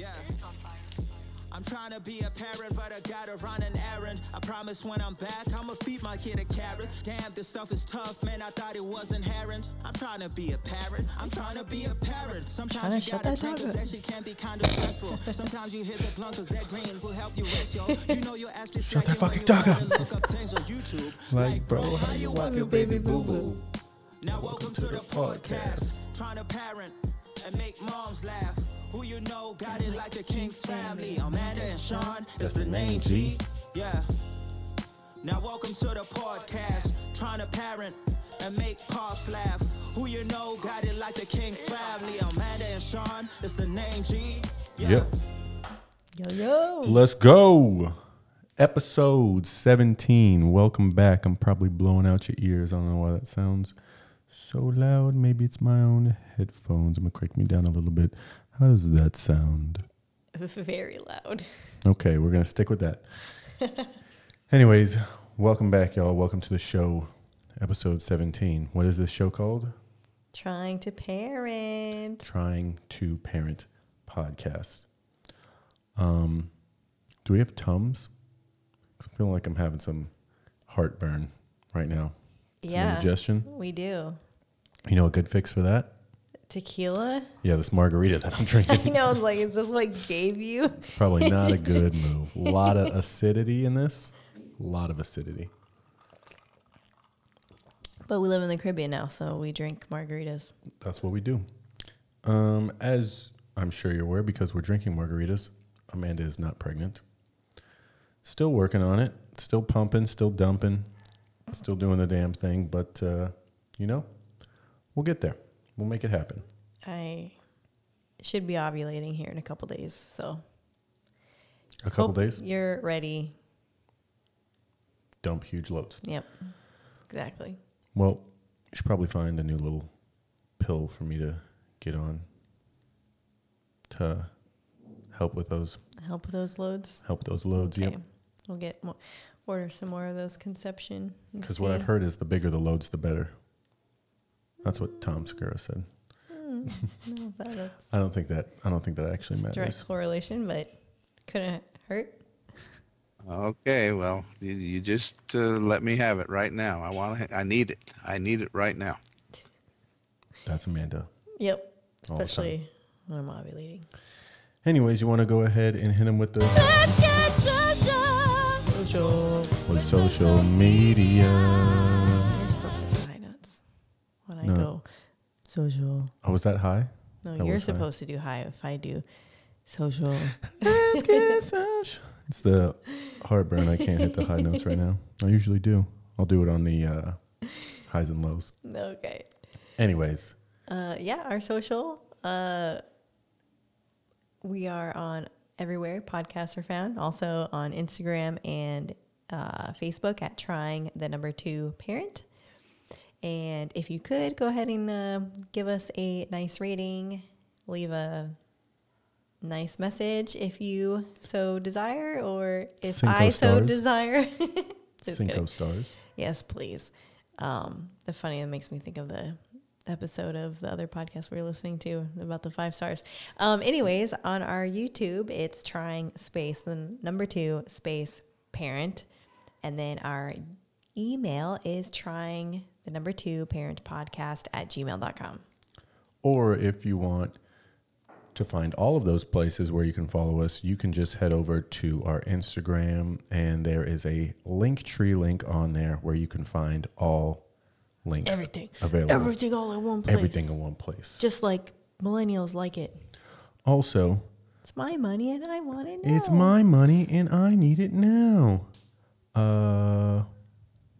Yeah. I'm trying to be a parent, but I gotta run an errand. I promise when I'm back, I'ma feed my kid a carrot. Damn, this stuff is tough, man. I thought it was inherent. I'm trying to be a parent. I'm trying to be a parent. Sometimes you gotta that drink, cause that shit can be kinda stressful. Sometimes you hit the blunt, cause that green will help you rest, yo. You know your ass be Shut that fucking you dog up. Look up things on YouTube. Like, bro, how you wipe your baby boo-boo? Now welcome to the podcast. Trying to parent and make moms laugh. Who you know got it like the King's family. Amanda and Sean is the name G. Yeah. Now welcome to the podcast. Trying to parent and make pops laugh. Who you know got it like the King's family. Amanda and Sean is the name G. Yeah. Yep. Yo, yo. Let's go. Episode 17. Welcome back. I'm probably blowing out your ears. I don't know why that sounds so loud. Maybe it's my own headphones. I'm going to crank me down a little bit. How does that sound? Is very loud. Okay, we're going to stick with that. Anyways, welcome back, y'all. Welcome to the show, episode 17. What is this show called? Trying to parent. Trying to Parent Podcast. Um, do we have Tums? 'Cause I'm feeling like I'm having some heartburn right now. Some yeah. indigestion. We do. You know a good fix for that? Tequila? Yeah, this margarita that I'm drinking. I know. I was like, is this what gave you? It's probably not a good move. A lot of acidity in this. A lot of acidity. But we live in the Caribbean now, so we drink margaritas. That's what we do. Um, as I'm sure you're aware, because we're drinking margaritas, Amanda is not pregnant. Still working on it. Still pumping. Still dumping. Still doing the damn thing. But uh, you know, we'll get there. We'll make it happen. I should be ovulating here in a couple days, so A couple hope days. You're ready. Dump huge loads. Yep. Exactly. Well, you should probably find a new little pill for me to get on to help with those Help with those loads. help with those loads. Yep. We'll get more, order some more of those conception. Because what I've heard is the bigger the loads, the better. That's what Tom Segura said. Mm, no, that- that's I don't think that. I don't think that actually matters. direct correlation, but couldn't hurt. Okay, well, you, you just uh, let me have it right now. I want to. I need it. I need it right now. That's Amanda. Yep. All the time. Especially when I'm ovulating. Anyways, you want to go ahead and hit him with the Social. with social media. I No. go social. Oh, was that high? No, That you're was high. supposed to do high if I do social. Let's get social. It's the heartburn. I can't hit the high notes right now. I usually do. I'll do it on the uh, highs and lows. okay. Anyways, Uh, yeah, our social. Uh, we are on everywhere podcasts are found. Also on Instagram and uh, Facebook at trying the number two parent. And if you could go ahead and uh, give us a nice rating, leave a nice message if you so desire, or if Cinco I so desire. Cinco kidding. stars. Yes, please. Um, the funny that makes me think of the episode of the other podcast we were listening to about the five stars. Um, anyways, on our YouTube, it's trying space, the number two space parent. And then our email is trying the number two parent podcast at gmail.com. Or if you want to find all of those places where you can follow us, you can just head over to our Instagram and there is a Linktree link on there where you can find all links Everything. available. Everything all in one place. Everything in one place. Just like millennials like it. also, It's my money and I want it now. it's my money and I need it now. Uh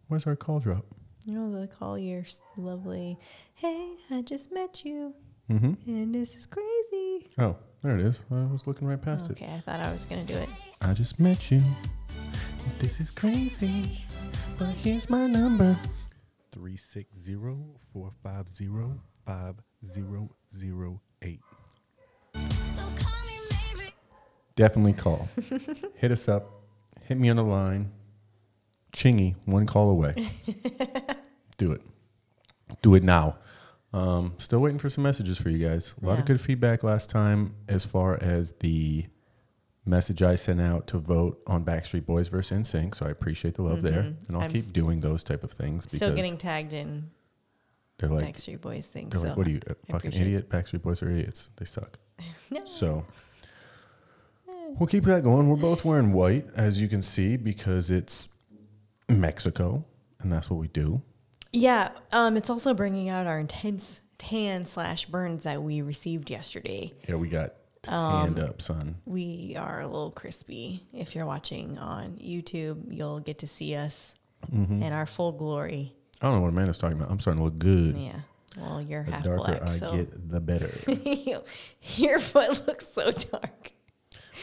where's our call drop? You know, the call your s- lovely, hey, I just met you Mm-hmm. and this is crazy. Oh, there it is. I was looking right past it. Okay, I thought I was going to do it. I just met you. This is crazy. But here's my number. 360-450-5008. Definitely call. Hit us up. Hit me on the line. Chingy, one call away. Do it. Do it now. Um, still waiting for some messages for you guys. A lot Yeah. of good feedback last time as far as the message I sent out to vote on Backstreet Boys versus NSYNC. So I appreciate the love there, Mhm. and I'll I'm keep doing those type of things because Still getting tagged in they're like Backstreet Boys things. they're so like, what are you, I fucking idiot? Backstreet Boys are idiots. They suck. No. So we'll keep that going. We're both wearing white, as you can see, because it's Mexico, and that's what we do. Yeah, um, it's also bringing out our intense tan slash burns that we received yesterday. Yeah, we got Um, up, son. We are a little crispy. If you're watching on YouTube, you'll get to see us Mm-hmm. in our full glory. I don't know what Amanda's talking about. I'm starting to look good. Yeah. Well, you're The half darker black, I so get, the better. your foot looks so dark.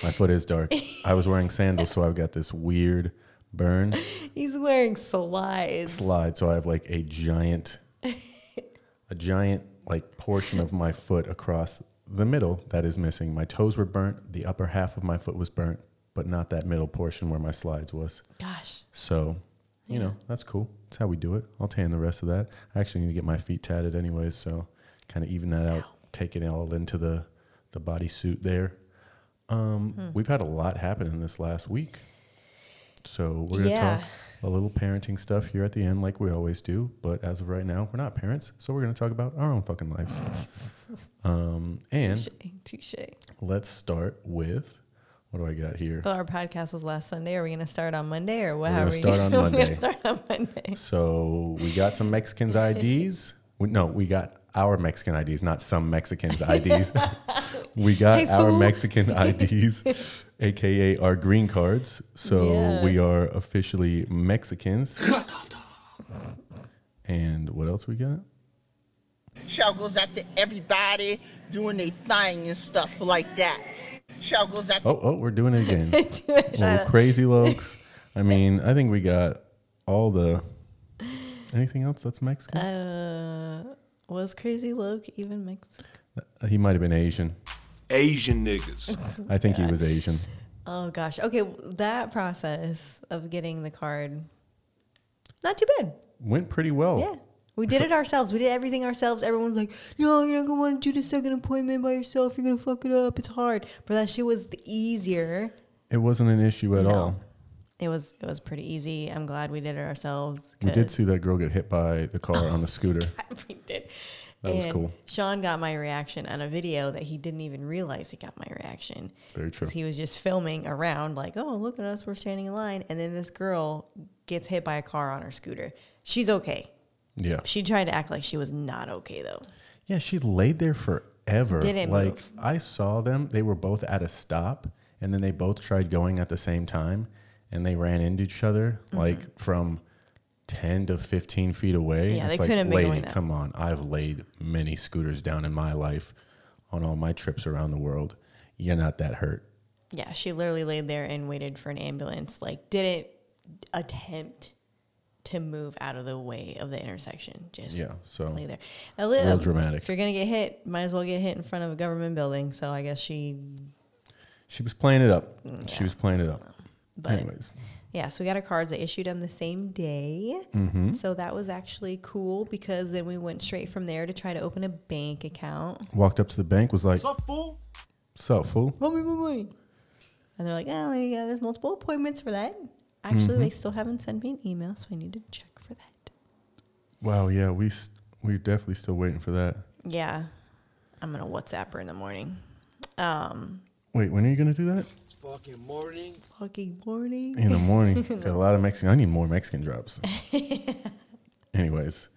My foot is dark. I was wearing sandals, so I've got this weird burn He's wearing slides. slide. So I have like a giant, a giant like portion of my foot across the middle that is missing. My toes were burnt. The upper half of my foot was burnt, but not that middle portion where my slides was. Gosh. So, you know, that's cool. That's how we do it. I'll tan the rest of that. I actually need to get my feet tatted anyways, so kind of even that out, take it all into the the bodysuit there. Um, Hmm. We've had a lot happen in this last week, so we're gonna Yeah. talk a little parenting stuff here at the end, like we always do. But as of right now, we're not parents, so we're gonna talk about our own fucking lives. um, and Touche. Let's start with what do I got here? Well, our podcast was last Sunday. Are we going to start on Monday or what? We're gonna start on Monday. going to start on Monday. So we got some Mexicans IDs. We, no, we got our Mexican IDs, not some Mexicans IDs. we got Hey, our fool. Mexican IDs, aka our green cards. So Yeah. we are officially Mexicans. and what else we got? Shout goes out to everybody doing their thing and stuff like that. Shout goes out to Oh, oh, we're doing it again. Shut Little crazy lokes. I mean, I think we got all the. Anything else that's Mexican? Uh, was Crazy Loke even Mexican? he might have been Asian. Asian niggas. I think he was Asian. Oh gosh. Okay, that process of getting the card, not too bad. Went pretty well. Yeah, we did it ourselves. We did everything ourselves. Everyone's like, "No, you're not gonna want to do the second appointment by yourself. You're gonna fuck it up. It's hard." But that shit was the easier. It wasn't an issue at No. all. It was. It was pretty easy. I'm glad we did it ourselves. We did see that girl get hit by the car on the scooter. we did. That was cool. Sean got my reaction on a video that he didn't even realize he got my reaction. Very true. He was just filming around, like, oh, look at us, we're standing in line. And then this girl gets hit by a car on her scooter. She's okay. Yeah. She tried to act like she was not okay, though. Yeah, she laid there forever. Didn't like move. I saw them, they were both at a stop and then they both tried going at the same time and they ran into each other Mm-hmm. like from 10 to 15 feet away. Yeah, it's they like, couldn't lady, that- come on. I've laid many scooters down in my life on all my trips around the world. You're not that hurt. Yeah, she literally laid there and waited for an ambulance. Like, didn't attempt to move out of the way of the intersection. Just Yeah, so lay there. A little, real dramatic. If you're gonna get hit, might as well get hit in front of a government building. So I guess she. she was playing it up. She Mm, was playing it up. But Anyways, yeah, so we got our cards. I issued them the same day. Mm-hmm. So that was actually cool because then we went straight from there to try to open a bank account. walked up to the bank, was like, What's up, fool? "Sup, fool?" Tell me my money. And they're like, oh, there you go. There's multiple appointments for that. Actually, Mm-hmm. they still haven't sent me an email, so I need to check for that. Wow, yeah, we s- we definitely still waiting for that. Yeah, I'm gonna WhatsApp her in the morning. Um, Wait, when are you gonna do that? It's fucking morning. fucking morning. In the morning. Got a lot of Mexican. I need more Mexican drops. Anyways,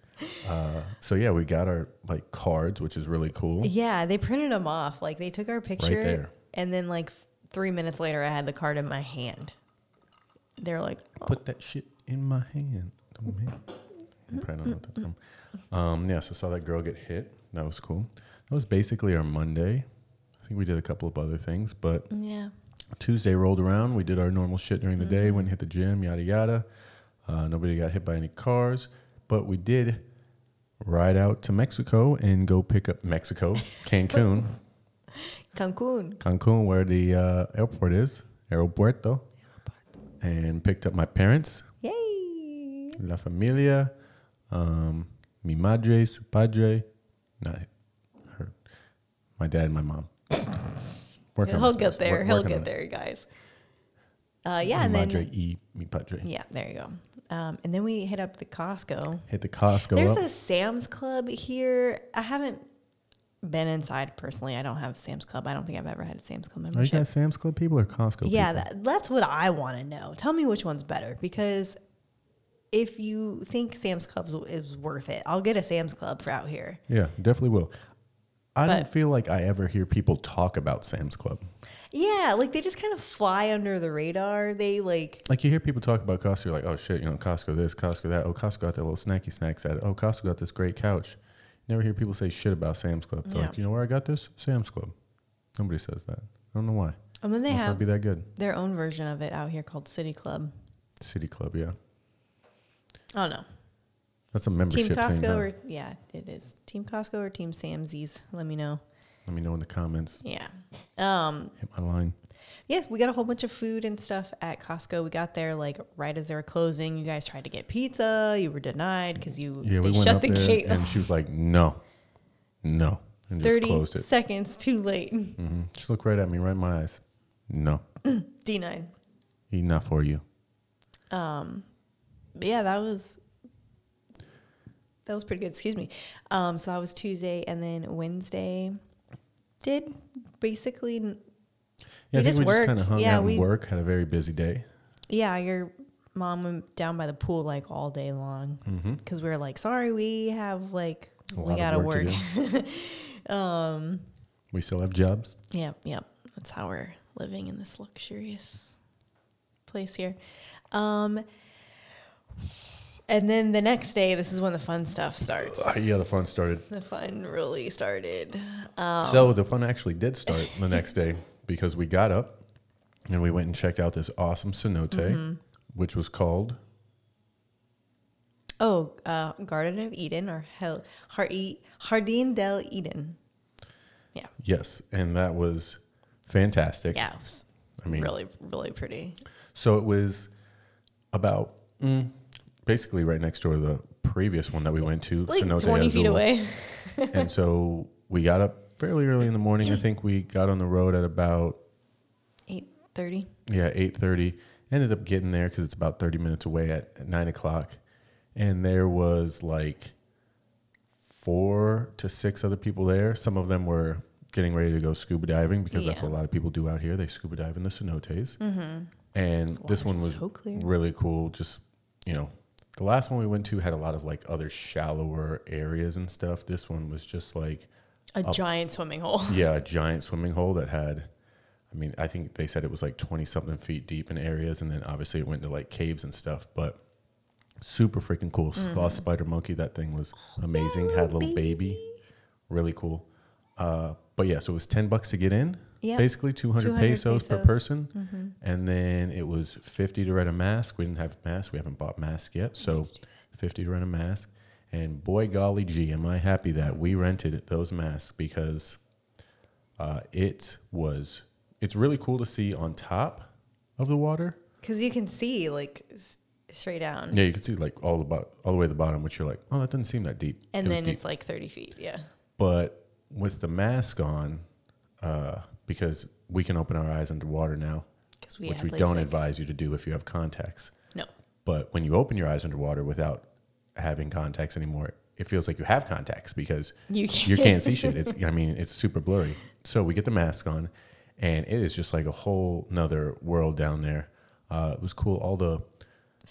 uh, so yeah, we got our like cards, which is really cool. Yeah, they printed them off. Like they took our picture, right there. and then like f- three minutes later, I had the card in my hand. They're like, oh, Put that shit in my hand. Probably don't know what that's from. Um, yeah, so saw that girl get hit. That was cool. That was basically our Monday. I think we did a couple of other things, but yeah, Tuesday rolled around. We did our normal shit during the day. Went and hit the gym, yada yada. Uh, nobody got hit by any cars, but we did ride out to Mexico and go pick up Mexico, Cancun, Cancun. Cancun, where the uh, airport is, Aeropuerto, and picked up my parents, Yay! la familia, um, mi madre, su padre, Not her. My dad and my mom. On He'll get there. Work- He'll get there, guys. Uh, yeah, and Mi then y mi padre. yeah, there you go. Um, and then we hit up the Costco. Hit the Costco There's up. a Sam's Club here. I haven't been inside personally. I don't have Sam's Club. I don't think I've ever had a Sam's Club membership. Are you guys Sam's Club people or Costco yeah, people? that, that's what I want to know. Tell me which one's better because if you think Sam's Club is worth it, I'll get a Sam's Club for out here. Yeah, definitely will. I don't feel like I ever hear people talk about Sam's Club. Yeah, like they just kind of fly under the radar. They like Like you hear people talk about Costco, you're like, oh shit, you know, Costco this, Costco that. Oh, Costco got that little snacky snacks at it. Oh, Costco got this great couch. You never hear people say shit about Sam's Club. They're Yeah. like, you know where I got this? Sam's Club. Nobody says that. I don't know why. and then they Must not have be that good. their own version of it out here called City Club. City Club, yeah. Oh no. That's a membership Team thing. Costco huh? or yeah, it is. Team Costco or Team Samsies. Let me know. Let me know in the comments. Yeah. Um Hit my line. Yes, we got a whole bunch of food and stuff at Costco. We got there like right as they were closing. You guys tried to get pizza. You were denied because you Yeah, they we shut the gate and she was like, no, no. And just thirty closed it. seconds too late. Mm-hmm. She looked right at me, right in my eyes. No, D nine. enough for you. Um, yeah, that was that was pretty good. Excuse me. Um, so that was Tuesday, and then Wednesday did basically. Yeah, We I think just we just kind worked. of hung Yeah, out we- and work. Had a very busy day. Yeah, your mom went down by the pool like all day long Mm-hmm. because we were like, sorry, we have like A we gotta work work. to um. We still have jobs. Yep, yep. That's how we're living in this luxurious place here. Um, and then the next day, this is when the fun stuff starts. Uh, yeah, the fun started. The fun really started. Um, So the fun actually did start the next day because we got up and we went and checked out this awesome cenote, Mm-hmm. which was called oh, uh, Garden of Eden or Hel- Har- Jardin del Eden. Yeah, yes, and that was fantastic. yeah. Was I mean, really, really pretty. So it was about mm, basically right next door to the previous one that we went to, Like Cenote twenty feet away. and so we got up fairly early in the morning. I think we got on the road at about Eight thirty. yeah eight thirty. Ended up getting there because it's about thirty minutes away at, at nine o'clock, and there was like four to six other people there. Some of them were getting ready to go scuba diving because that's what a lot of people do out here. They scuba dive in the cenotes. Mm-hmm. And this one was so really cool. Just you know, the last one we went to had a lot of like other shallower areas and stuff. This one was just like A giant swimming hole. yeah, a giant swimming hole that had. I mean, I think they said it was like twenty something feet deep in areas, and then obviously it went into like caves and stuff. But super freaking cool. Saw a spider monkey. That thing was amazing. Had a little baby. Really cool. Uh, but yeah, so it was ten bucks to get in. Yep. Basically, two hundred 200 pesos, per pesos. person, and then it was fifty to rent a mask. We didn't have masks. We haven't bought masks yet, so fifty to rent a mask. And boy, golly gee, am I happy that we rented those masks because uh, it was. It's really cool to see on top of the water. Because you can see like straight down. Yeah, you can see like all the bo- all the way to the bottom, which you're like, oh, that doesn't seem that deep. And It then deep. it's like 30 feet. Yeah. But with the mask on, uh, because we can open our eyes underwater now, we which we don't advise you to do if you have contacts. No. But when you open your eyes underwater without having contacts anymore, it feels like you have contacts because You you can't see shit. It's I mean, it's super blurry. So we get the mask on, and it is just like a whole nother world down there. Uh, it was cool. All the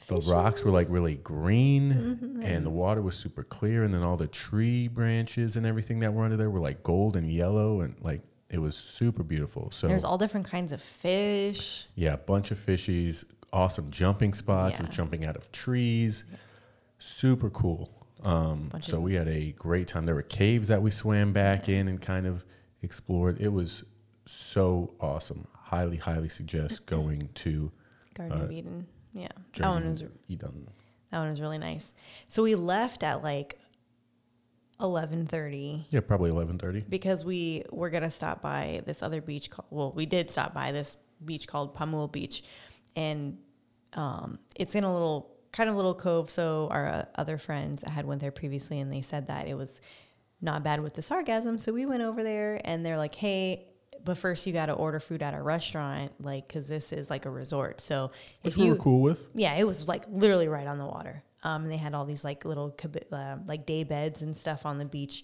the rocks were like really green, Mm-hmm. and the water was super clear. And then all the tree branches and everything that were under there were like gold and yellow, and like it was super beautiful. So There's all different kinds of fish. yeah, a bunch of fishies, awesome jumping spots of jumping out of trees. Super cool. Um, so we had a great time. There were caves that we swam back in and kind of explored. It was so awesome. Highly, highly suggest going to Garden Uh, of Eden. Yeah. That one was Eden. that one was really nice. So we left at like 11:30 Yeah, probably eleven thirty. because we were going to stop by this other beach called, well, we did stop by this beach called Paamul Beach and um, it's in a little kind of little cove so our uh, other friends had went there previously and they said that it was not bad with the sarcasm. So we went over there and they're like, hey, but first you got to order food at a restaurant, like, because this is like a resort. So Which if we you were cool with. yeah, it was like literally right on the water. Um, and they had all these like little uh, like day beds and stuff on the beach.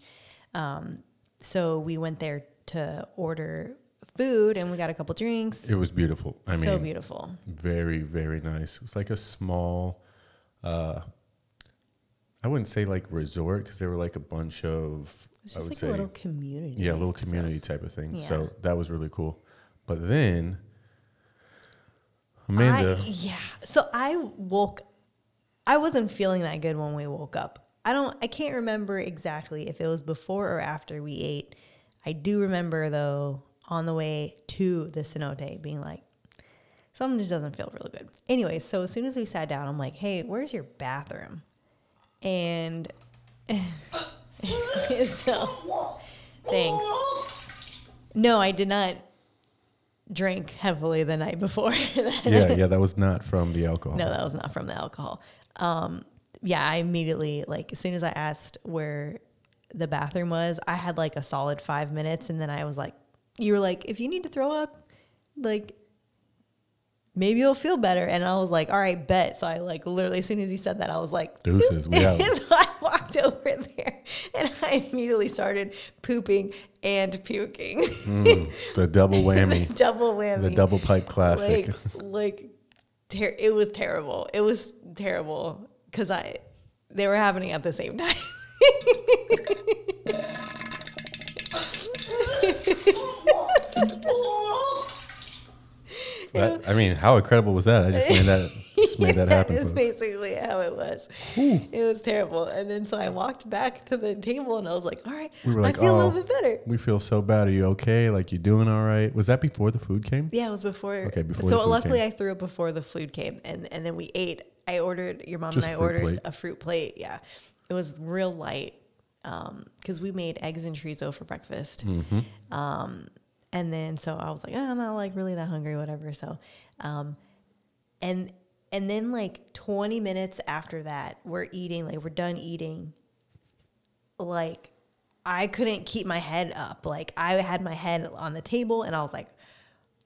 Um, so we went there to order food and we got a couple drinks. It was beautiful. I mean, so beautiful. very very nice. It was like a small, uh, I wouldn't say like resort because there were like a bunch of It's I would like say a little community. yeah, a little stuff. community type of thing. Yeah. So that was really cool. But then Amanda, I, yeah. So I woke. I wasn't feeling that good when we woke up. I don't. I can't remember exactly if it was before or after we ate. I do remember though on the way to the cenote being like, something just doesn't feel really good. Anyway, so as soon as we sat down, I'm like, hey, where's your bathroom? And so thanks. No, I did not drink heavily the night before. yeah, yeah, that was not from the alcohol. No, that was not from the alcohol. Um, yeah, I immediately like as soon as I asked where the bathroom was, I had like a solid five minutes, and then I was like, "You were like, if you need to throw up, like." Maybe you'll feel better. And I was like, all right, bet. So I like literally, as soon as you said that, I was like, Deuces, we out. so I over there and I immediately started pooping and puking. Hmm, the double whammy, double whammy. the double pipe classic. Like, like ter- it was terrible. It was terrible because I they were happening at the same time. I mean, how incredible was that? I just made that, just made that happen. That's basically how it was. It was terrible. And then so I walked back to the table and I was like, all right, We were like, I feel a "Oh." little bit better. We feel so bad. Are you okay? Like you doing all right? Was that before the food came? Yeah, it was before. Okay, before So the food luckily, came. I threw it before the food came, and and then we ate. I ordered your mom Just and I ordered plate. a fruit plate. Yeah, it was real light because we made eggs and chorizo for breakfast. Mm-hmm. Um, and then so I was like, oh, I'm not like really that hungry, whatever. So, um, and and then like 20 minutes after that, we're eating. Like we're done eating. Like I couldn't keep my head up. Like I had my head on the table, and I was like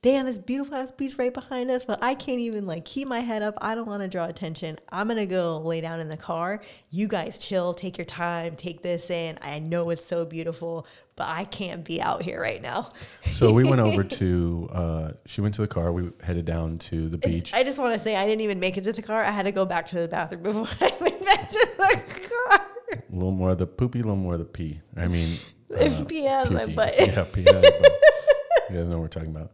damn, this beautiful ass beach right behind us, but I can't even like keep my head up. I don't want to draw attention. I'm gonna go lay down in the car. You guys chill, take your time, take this in. I know it's so beautiful, but I can't be out here right now. So we went over to. Uh, she went to the car. We headed down to the It's- beach. I just want to say I didn't even make it to the car. I had to go back to the bathroom before I went back to the car. A little more of the poopy, a little more of the pee. I mean, uh, of my butt. Yeah, of. You guys know what we're talking about.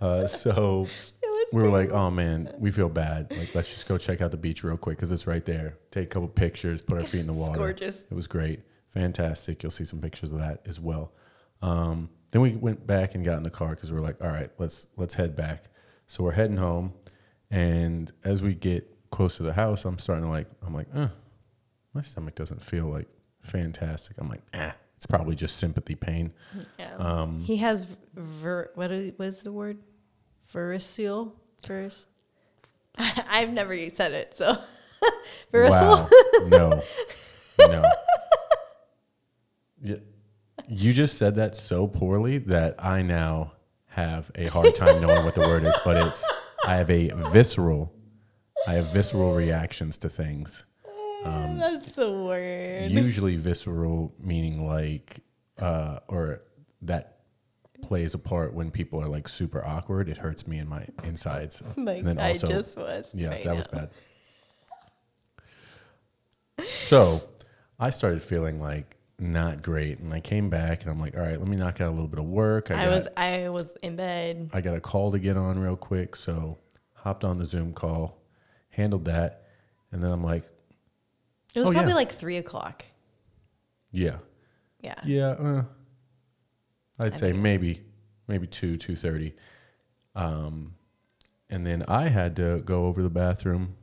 Uh, so we were like, oh man, we feel bad. Like, let's just go check out the beach real quick because it's right there. Take a couple pictures, put our feet in the water. gorgeous. It was great, fantastic. You'll see some pictures of that as well. Um, then we went back and got in the car because we are like, all right, let's let's head back. So we're heading home, and as we get close to the house, I'm starting to like, I'm like, uh, my stomach doesn't feel like fantastic. I'm like, ah, it's probably just sympathy pain. Yeah. Um, he has ver. What is, what is the word? Verisal. Veris. I've never said it, so verisal. Wow. No. No. Yeah. You just said that so poorly that I now have a hard time knowing what the word is, but it's I have a visceral I have visceral reactions to things. Um, That's the word. Usually visceral meaning like uh or that plays a part when people are like super awkward. It hurts me in my insides. like and I just was. Yeah, right that was bad. So I started feeling like not great, and I came back, and I'm like, all right, let me knock out a little bit of work. I got, was I was in bed. I got a call to get on real quick, so hopped on the Zoom call, handled that, and then I'm like, It was Oh, probably yeah. like three o'clock. yeah, Yeah. yeah, uh, I'd say maybe maybe two two thirty, um, and then I had to go over the bathroom.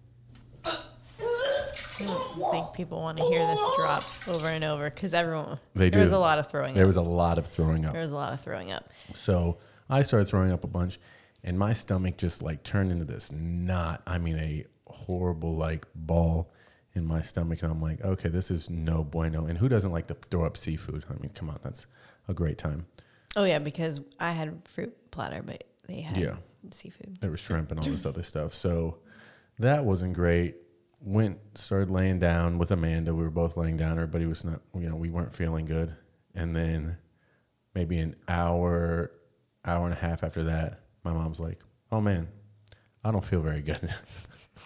I don't think people want to hear this drop over and over because everyone. They there was a lot of throwing up. There up. was a lot of throwing up. there was a lot of throwing up. So I started throwing up a bunch, and my stomach just like turned into this knot. I mean, a horrible like ball. in my stomach, and I'm like, okay, this is no bueno. And who doesn't like to throw up seafood? I mean, come on, that's a great time. Oh yeah, because I had fruit platter, but they had Yeah. seafood. There was shrimp and all this other stuff. So that wasn't great. Went started laying down with Amanda. We were both laying down. Everybody was not, you know, we weren't feeling good. And then maybe an hour, hour and a half after that, my mom's like, "Oh man, I don't feel very good."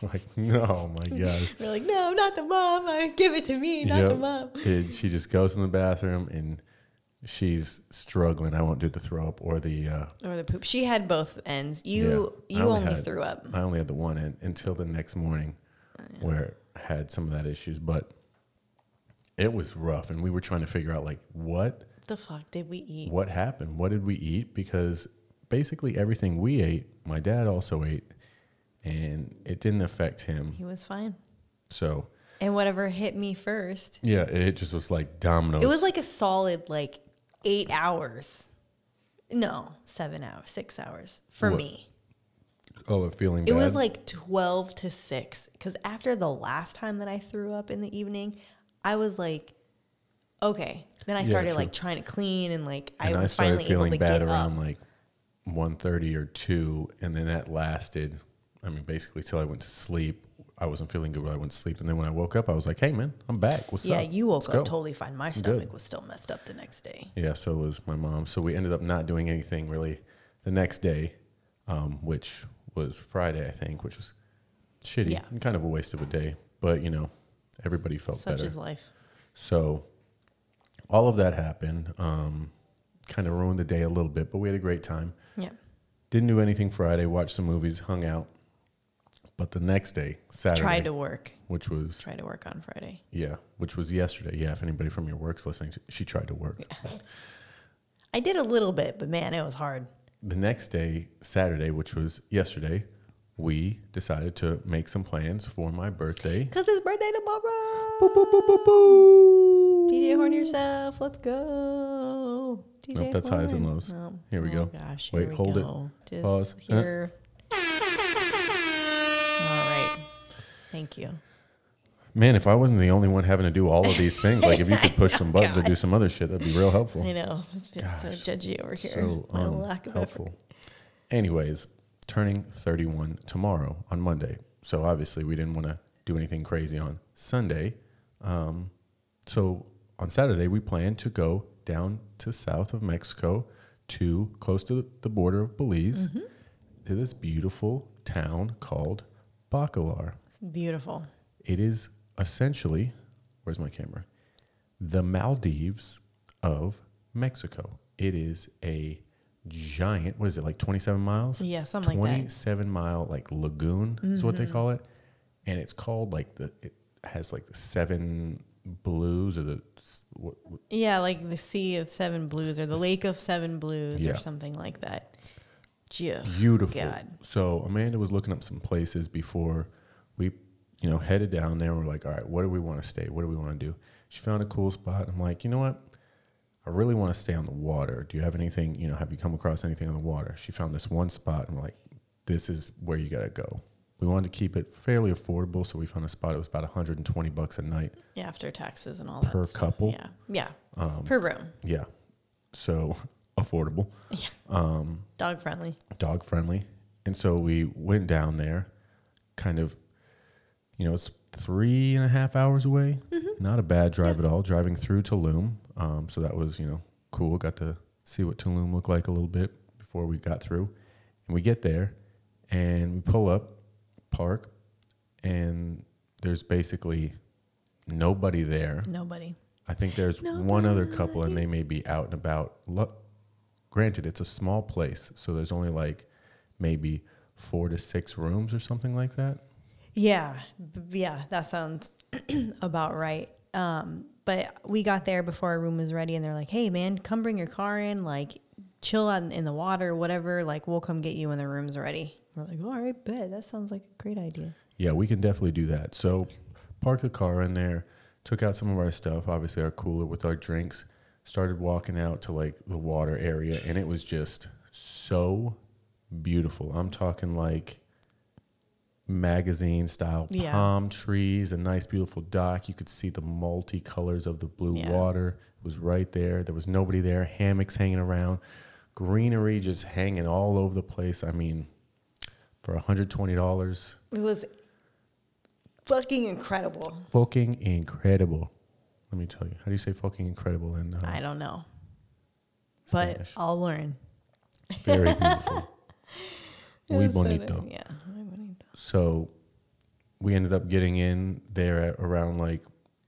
Like, no, my god. We're like, no, not the mom. I give it to me, not the mom. And she just goes in the bathroom and she's struggling. I won't do the throw up or the. Uh, Or the poop. She had both ends. You Yeah. You only, had- threw up. I only had the one end until the next morning, where I had some of that issues. But it was rough, and we were trying to figure out like what The fuck did we eat? what happened. What did we eat? Because basically everything we ate, my dad also ate, and it didn't affect him. He was fine. So And whatever hit me first, yeah, it just was like dominoes. it was like a solid like eight hours. No, seven hours, six hours for What? me. oh, a feeling. It bad. was like 12 to 6. Because after the last time that I threw up in the evening, I was like, okay. Then I Yeah, started true. like trying to clean and like and I I, was started finally able feeling to bad get around up. like 1.30 or 2 and then that lasted i mean basically till i went to sleep i wasn't feeling good when i went to sleep and then when i woke up i was like hey man i'm back what's yeah, up you woke Let's up go." totally fine. My stomach was still messed up the next day. yeah so was my mom so we ended up not doing anything really the next day um, which was friday i think which was shitty Yeah. and kind of a waste of a day but you know everybody felt Such better is life. So all of that happened. Um, kind of ruined the day a little bit, but we had a great time. Yeah. Didn't do anything Friday, watched some movies, hung out. But the next day, Saturday, Tried to work. which was Try to work on Friday. yeah, which was yesterday. Yeah, if anybody from your work's listening, she tried to work. I did a little bit, but man, it was hard. The next day, Saturday, which was yesterday, we decided to make some plans for my birthday. Cause it's birthday tomorrow. Boop, boop, boop, boop, boop. DJ horn yourself. Let's go. DJ Nope, that's highs and lows. Oh, Here we oh go. Gosh, Wait, hold it. Just Pause. Uh. here. All Thank you. Man, if I wasn't the only one having to do all of these things, like if you could push some buttons or do some other shit, that'd be real helpful. I know. It's been so judgy over here. So My lack of effort. Anyways, turning 31 tomorrow on Monday. So obviously we didn't want to do anything crazy on Sunday. Um, so on Saturday we plan to go down to south of Mexico to close to the border of Belize Mm-hmm. to this beautiful town called Bacalar. It's beautiful. It is essentially, where's my camera? The Maldives of Mexico. It is a giant, what is it, like 27 miles? Yeah, something like that. 27 mile, like lagoon is what Mm-hmm. they call it. And it's called like the, it has like the seven blues or the, what, what- Yeah, like the Sea of Seven Blues or the Lake of Seven Blues Yeah. or something like that. Yeah. beautiful. God. So Amanda was looking up some places before we, you know, headed down there. And we're like, all right, what do we want to stay? What do we want to do? She found a cool spot. I'm like, you know what? I really want to stay on the water. Do you have anything, you know, have you come across anything on the water? She found this one spot and we're like, this is where you got to go. We wanted to keep it fairly affordable, so we found a spot. It was about 120 bucks a night. Yeah, after taxes and all Per that. stuff. couple? Yeah. Yeah. Um, per room. Yeah. So affordable. Yeah. Dog friendly. dog friendly. And so we went down there, kind of, you know, it's three and a half hours away. Not a bad drive at all, driving through Tulum. Um, so that was, you know, cool. Got to see what Tulum looked like a little bit before we got through. And we get there and we pull up, park, and there's basically nobody there. Nobody. I think there's one other couple, and they may be out and about. Lo- Granted, it's a small place, so there's only like maybe four to six rooms or something like that. Yeah, yeah, that sounds about right. Um, but we got there before our room was ready, and they're like, "Hey, man, come bring your car in, like, chill out in the water, whatever. Like, we'll come get you when the room's ready." We're like, "All right, bet that sounds like a great idea." Yeah, we can definitely do that. So, parked the car in there, took out some of our stuff, obviously our cooler with our drinks, started walking out to like the water area, and it was just so beautiful. I'm talking like magazine style Yeah. palm trees, a nice beautiful dock. You could see the multicolors of the blue Yeah. water. It was right there. There was nobody there. Hammocks hanging around, greenery just hanging all over the place. I mean, for $120, It was fucking incredible. fucking incredible. Let me tell you. How do you say fucking incredible in uh, I don't know. But I'll learn. Very beautiful. Muy It was so bonito. nice. Yeah. So we ended up getting in there at around like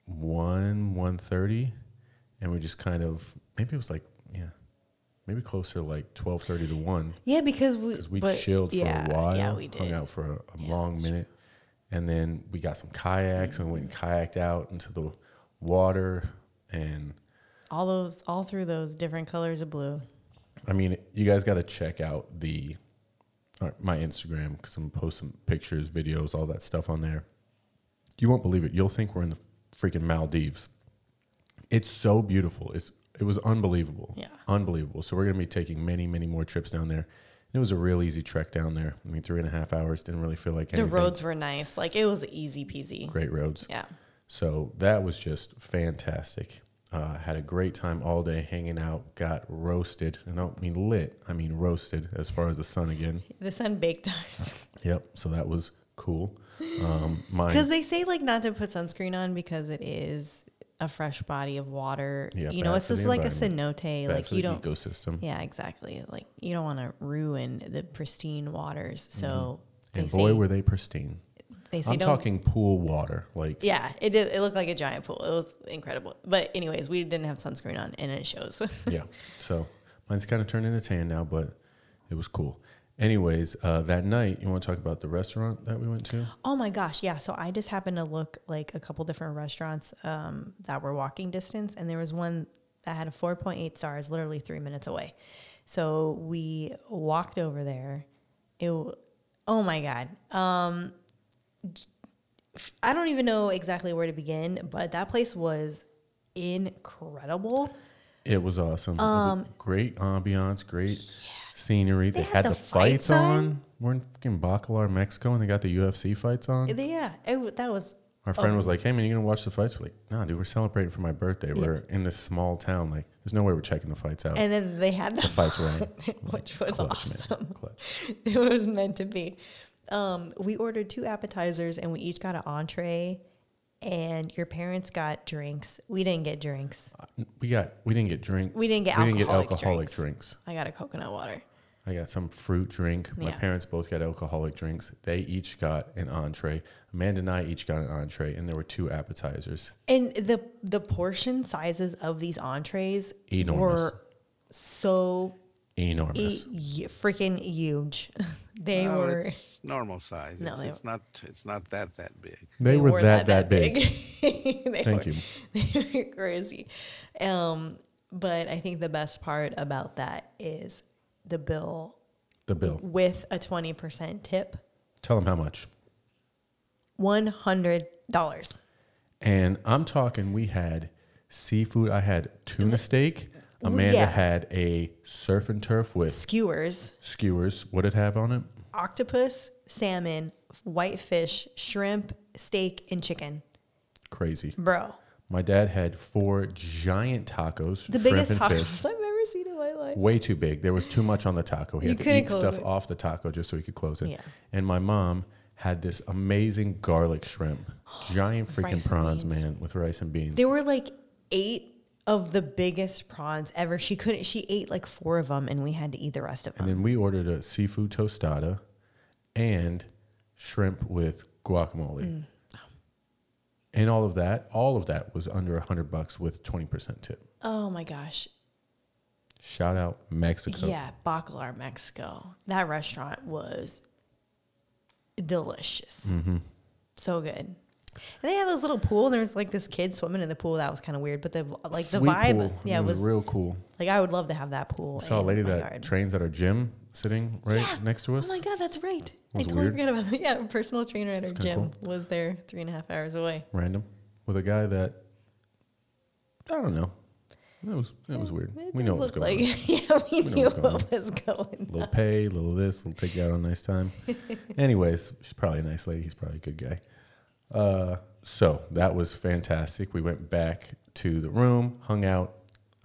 one one thirty, and we just kind of maybe it was like yeah, maybe closer to like twelve thirty to one Yeah, because we because we chilled for yeah, a while, Yeah, we did. hung out for a, a Yeah, long minute, and then we got some kayaks and went and kayaked out into the water and. All those, all through those different colors of blue. I mean, you guys got to check out the my Instagram because I'm gonna post some pictures, videos, all that stuff on there. You won't believe it. You'll think we're in the freaking Maldives. It's so beautiful. It's it was unbelievable. Yeah. unbelievable. So we're gonna be taking many, many more trips down there. It was a real easy trek down there. I mean, three and a half hours didn't really feel like anything. The roads were nice. Like it was easy peasy. great roads. Yeah. So that was just fantastic. Uh, had a great time all day hanging out. Got roasted. And I don't mean lit. I mean roasted as far as the sun again. The sun baked us. Yep. So that was cool. Um, Because they say like not to put sunscreen on because it is a fresh body of water. Yeah, you know, bad it's for the just like a environment. cenote. bad Like for you the don't. ecosystem. Yeah, exactly. Like you don't want to ruin the pristine waters. So they Mm-hmm. And say boy, were they pristine. They say I'm don't. talking pool water. Like Yeah, it did. It looked like a giant pool. It was incredible. But anyways, we didn't have sunscreen on, and it shows. yeah. So mine's kind of turned into tan now, but it was cool. Anyways, uh, that night, you want to talk about the restaurant that we went to? Oh my gosh, yeah. So I just happened to look like a couple different restaurants um, that were walking distance, and there was one that had a 4.8 stars, literally three minutes away. So we walked over there. It, oh my god. Um, I don't even know exactly where to begin, but that place was incredible. It was awesome. Was um, great ambiance, great scenery. They, They had had, the the, fights fights on. on. We're in fucking Bacalar, Mexico, and they got the UFC fights on. Yeah, it, that was Our friend was like, "Hey man, you gonna watch the fights?" We're like, "Nah, dude, we're celebrating for my birthday. We're in this small town. Like, there's no way we're checking the fights out. and then they had the the fights were on, which was Clutch, awesome. It was meant to be. Um, we ordered two appetizers and we each got an entree. And your parents got drinks. We didn't get drinks. We got, we didn't get drink. We didn't get we didn't get alcoholic alcoholic drinks. drinks. I got a coconut water. I got some fruit drink. My Yeah. parents both got alcoholic drinks. They each got an entree. Amanda and I each got an entree, and there were two appetizers. And the the portion sizes of these entrees Enormous. were so Enormous. e- y- freaking huge. they Well, were it's normal size. No, it's, it's not. It's not that that big. they, were, that that, big. they Thank were, you. They were crazy. Um, but I think the best part about that is the bill The bill. with a 20% tip, Tell them how much. $100. And I'm talking, we had seafood. I had tuna steak. Amanda Yeah. had a surf and turf with Skewers, skewers. What did it have on it? octopus, salmon, white fish, shrimp, steak, and chicken. Crazy. Bro, My dad had four giant tacos, the biggest tacos fish. I've ever seen in my life. Way too big. There was too much on the taco. He You had to eat stuff it. off the taco just so he could close it. Yeah. And my mom had this amazing garlic shrimp, giant freaking prawns, beans. man, with rice and beans. They were like eight of the biggest prawns ever. She couldn't, she ate like four of them and we had to eat the rest of them. And then we ordered a seafood tostada and shrimp with guacamole. Mm. And all of that, all of that was under a hundred bucks with twenty percent tip. oh my gosh. Shout out Mexico. Yeah, Bacalar, Mexico. That restaurant was delicious. Mm-hmm. So good. And they had this little pool, and there was like this kid swimming in the pool. That was kind of weird, but the like the vibe, pool. yeah, it was, was real cool. like I would love to have that pool. I saw a lady that yard. trains at our gym sitting right Yeah. next to oh us. Oh my god, that's right. I Was totally weird? forgot about that. Yeah, personal trainer at our gym was there three and a half hours away. Random. With a guy that I don't know. It was it was weird. It we know what was going like, on. Yeah, we, know knew what's going what was going on. little pay, little this, little take you out on a nice time. Anyways, she's probably a nice lady. He's probably a good guy. Uh, so that was fantastic. We went back to the room, hung out.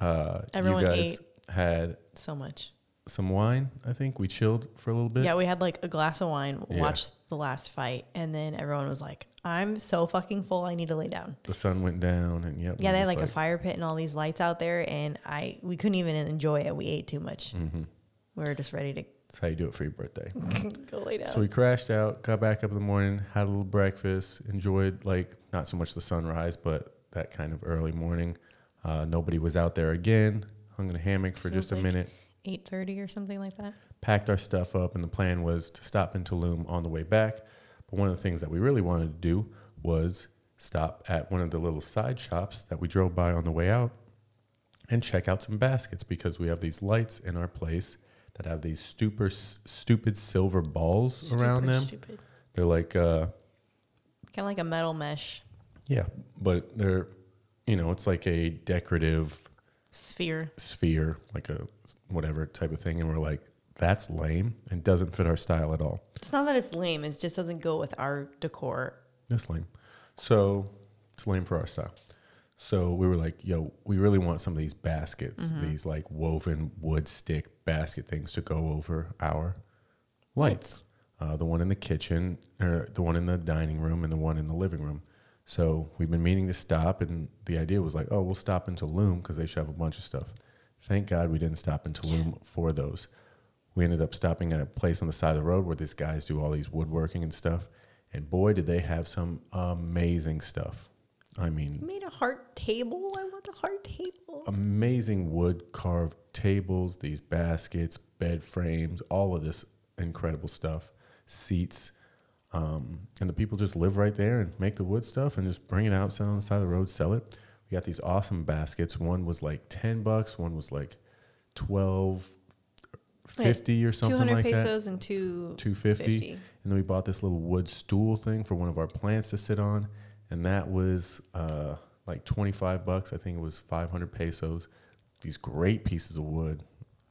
Uh, Everyone you guys ate. had so much. some wine. I think we chilled for a little bit. Yeah, we had like a glass of wine, Yeah. watched the last fight, and then everyone was like, I'm so fucking full, I need to lay down. The sun went down, and yep. Yeah, they had just like, a fire pit and all these lights out there, and I we couldn't even enjoy it. We ate too much. Mm-hmm. We were just ready to That's how you do it for your birthday. go lay down. So we crashed out, got back up in the morning, had a little breakfast, enjoyed like not so much the sunrise, but that kind of early morning. Uh, nobody was out there again. Hung in a hammock for just a like- minute. Eight thirty or something like that. Packed our stuff up, and the plan was to stop in Tulum on the way back. But one of the things that we really wanted to do was stop at one of the little side shops that we drove by on the way out and check out some baskets because we have these lights in our place that have these super stupid silver balls around them. Stupid. They're like uh, Kind of like a metal mesh Yeah, but they're, you know, it's like a decorative sphere. sphere, like a whatever type of thing, and we're like, that's lame and doesn't fit our style at all. It's not that it's lame. It just doesn't go with our decor. That's lame. So it's lame for our style. So we were like, yo, we really want some of these baskets, these like woven wood stick basket things to go over our lights. Uh, the one in the kitchen, or the one in the dining room, and the one in the living room. So we've been meaning to stop, and the idea was like, oh, we'll stop in Tulum because they should have a bunch of stuff. Thank God we didn't stop in Tulum for those. We ended up stopping at a place on the side of the road where these guys do all these woodworking and stuff. And boy, did they have some amazing stuff. I mean, You made a heart table. I want a heart table. amazing wood carved tables, these baskets, bed frames, all of this incredible stuff, seats. Um, and the people just live right there and make the wood stuff and just bring it out, sell on the side of the road, sell it. We got these awesome baskets. One was like 10 bucks, one was like 12 50 or something 200 like that. pesos and two 250 50. and then we bought this little wood stool thing for one of our plants to sit on and that was uh, like 25 bucks i think it was 500 pesos these great pieces of wood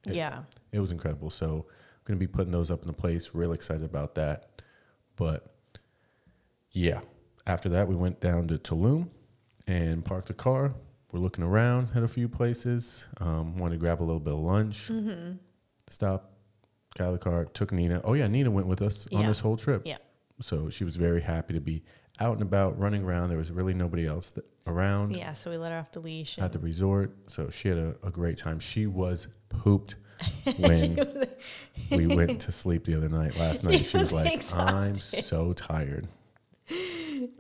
It- Yeah. it was incredible so i'm going to be putting those up in the place real excited about that but yeah after that we went down to tulum and parked the car we're looking around at a few places um, wanted to grab a little bit of lunch Mm-hmm. Stop, got out of the car, took Nina. Oh yeah, Nina went with us on this whole trip. Yeah. So she was very happy to be out and about, running around. There was really nobody else that, around Yeah. So we let her off the leash. at the resort. So she had a, a great time. She was pooped when we went to sleep the other night. Last night, she was was like, "I'm so tired."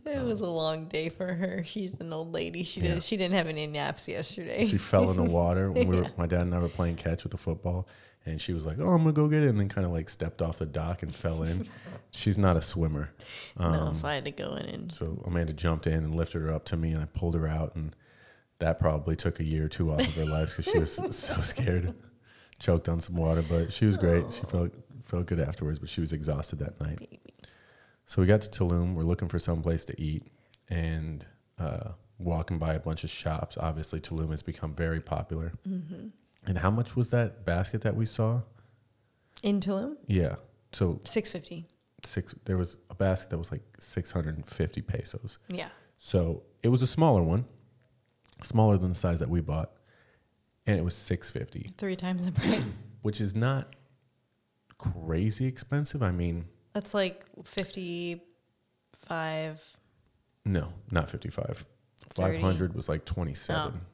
It was a long day for her. She's an old lady. She Yeah. did. She didn't have any naps yesterday. She fell in the water when we were, my dad and I were playing catch with the football, and she was like, "Oh, I'm gonna go get it," and then kind of like stepped off the dock and fell in. She's not a swimmer. Um, no, so I had to go in and So Amanda jumped in and lifted her up to me, and I pulled her out, and that probably took a year or two off of her life because she was so scared, choked on some water. But she was great. She felt felt good afterwards, but she was exhausted that night. So we got to Tulum. We're looking for some place to eat, and uh, walking by a bunch of shops. Obviously, Tulum has become very popular. And how much was that basket that we saw? in Tulum, Yeah. So six fifty. six. There was a basket that was like six hundred and fifty pesos. Yeah. So it was a smaller one, smaller than the size that we bought, and it was 650. 3 times the price. which is not crazy expensive. I mean, That's like fifty five. no, not fifty five. 30. Five hundred was like twenty seven. Oh.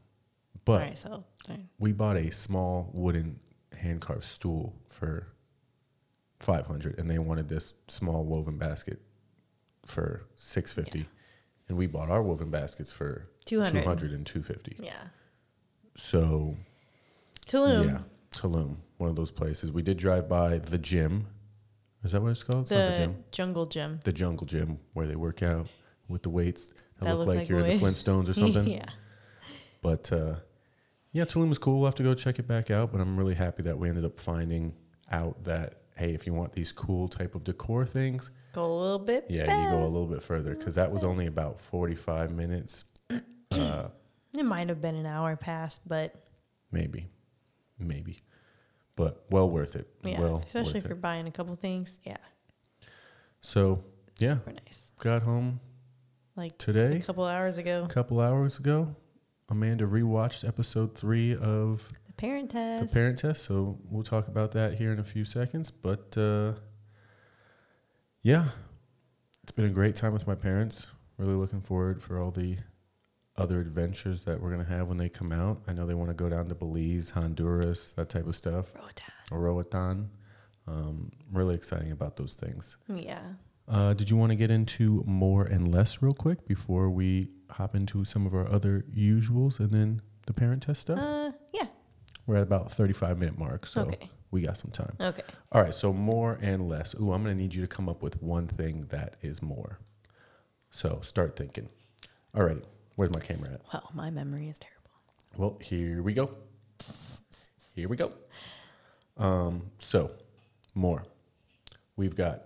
But right, so fine. we bought a small wooden hand carved stool for five hundred, and they wanted this small woven basket for six fifty, and we bought our woven baskets for 200. 200 and 250. yeah. So Tulum. Yeah, Tulum, one of those places. We did drive by the gym. Is that what it's called? It's the The gym. jungle gym. The jungle gym where they work out with the weights that, That look look like, like you're in the. Flintstones or something. yeah. But uh, yeah, Tulum is cool. We'll have to go check it back out. But I'm really happy that we ended up finding out that hey, if you want these cool type of decor things, Go a little bit. yeah, you go a little bit further because that was only about 45 minutes. Uh, It might have been an hour past, but maybe, maybe, but well worth it. Yeah, well especially if you're it. buying a couple things. Yeah, So yeah, super nice. got home Like today. a couple hours ago, A couple hours ago, Amanda rewatched episode three of the parent Test. the parent test. So we'll talk about that here in a few seconds. But uh, yeah, it's been a great time with my parents. Really looking forward for all the other adventures that we're gonna have when they come out. I know they want to go down to Belize, Honduras, that type of stuff. Roatan. Roatan. Um, really exciting about those things. Yeah. Uh, did you want to get into more and less real quick before we hop into some of our other usuals and then the parent test stuff? Uh, yeah. We're at about 35 minute mark, so Okay. we got some time. Okay. All right, so more and less. Ooh, I'm going to need you to come up with one thing that is more. So start thinking. All righty, where's my camera at? Well, my memory is terrible. Well, here we go. Here we go. Um, so, more. We've got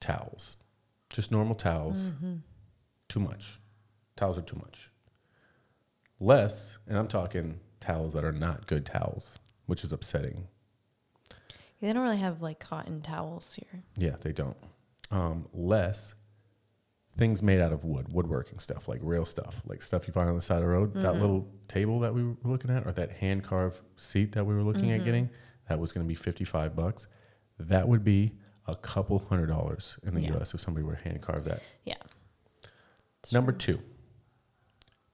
towels, just normal towels. Too much. Towels are too much. Less, and I'm talking towels that are not good towels, which is upsetting. They don't really have like cotton towels here. Yeah, they don't. Um, less things made out of wood, woodworking stuff, like real stuff, like stuff you find on the side of the road. That little table that we were looking at, or that hand carved seat that we were looking at getting, that was going to be 55 bucks. That would be a couple hundred dollars in the Yeah. US if somebody were to hand carve that. Yeah. Number two,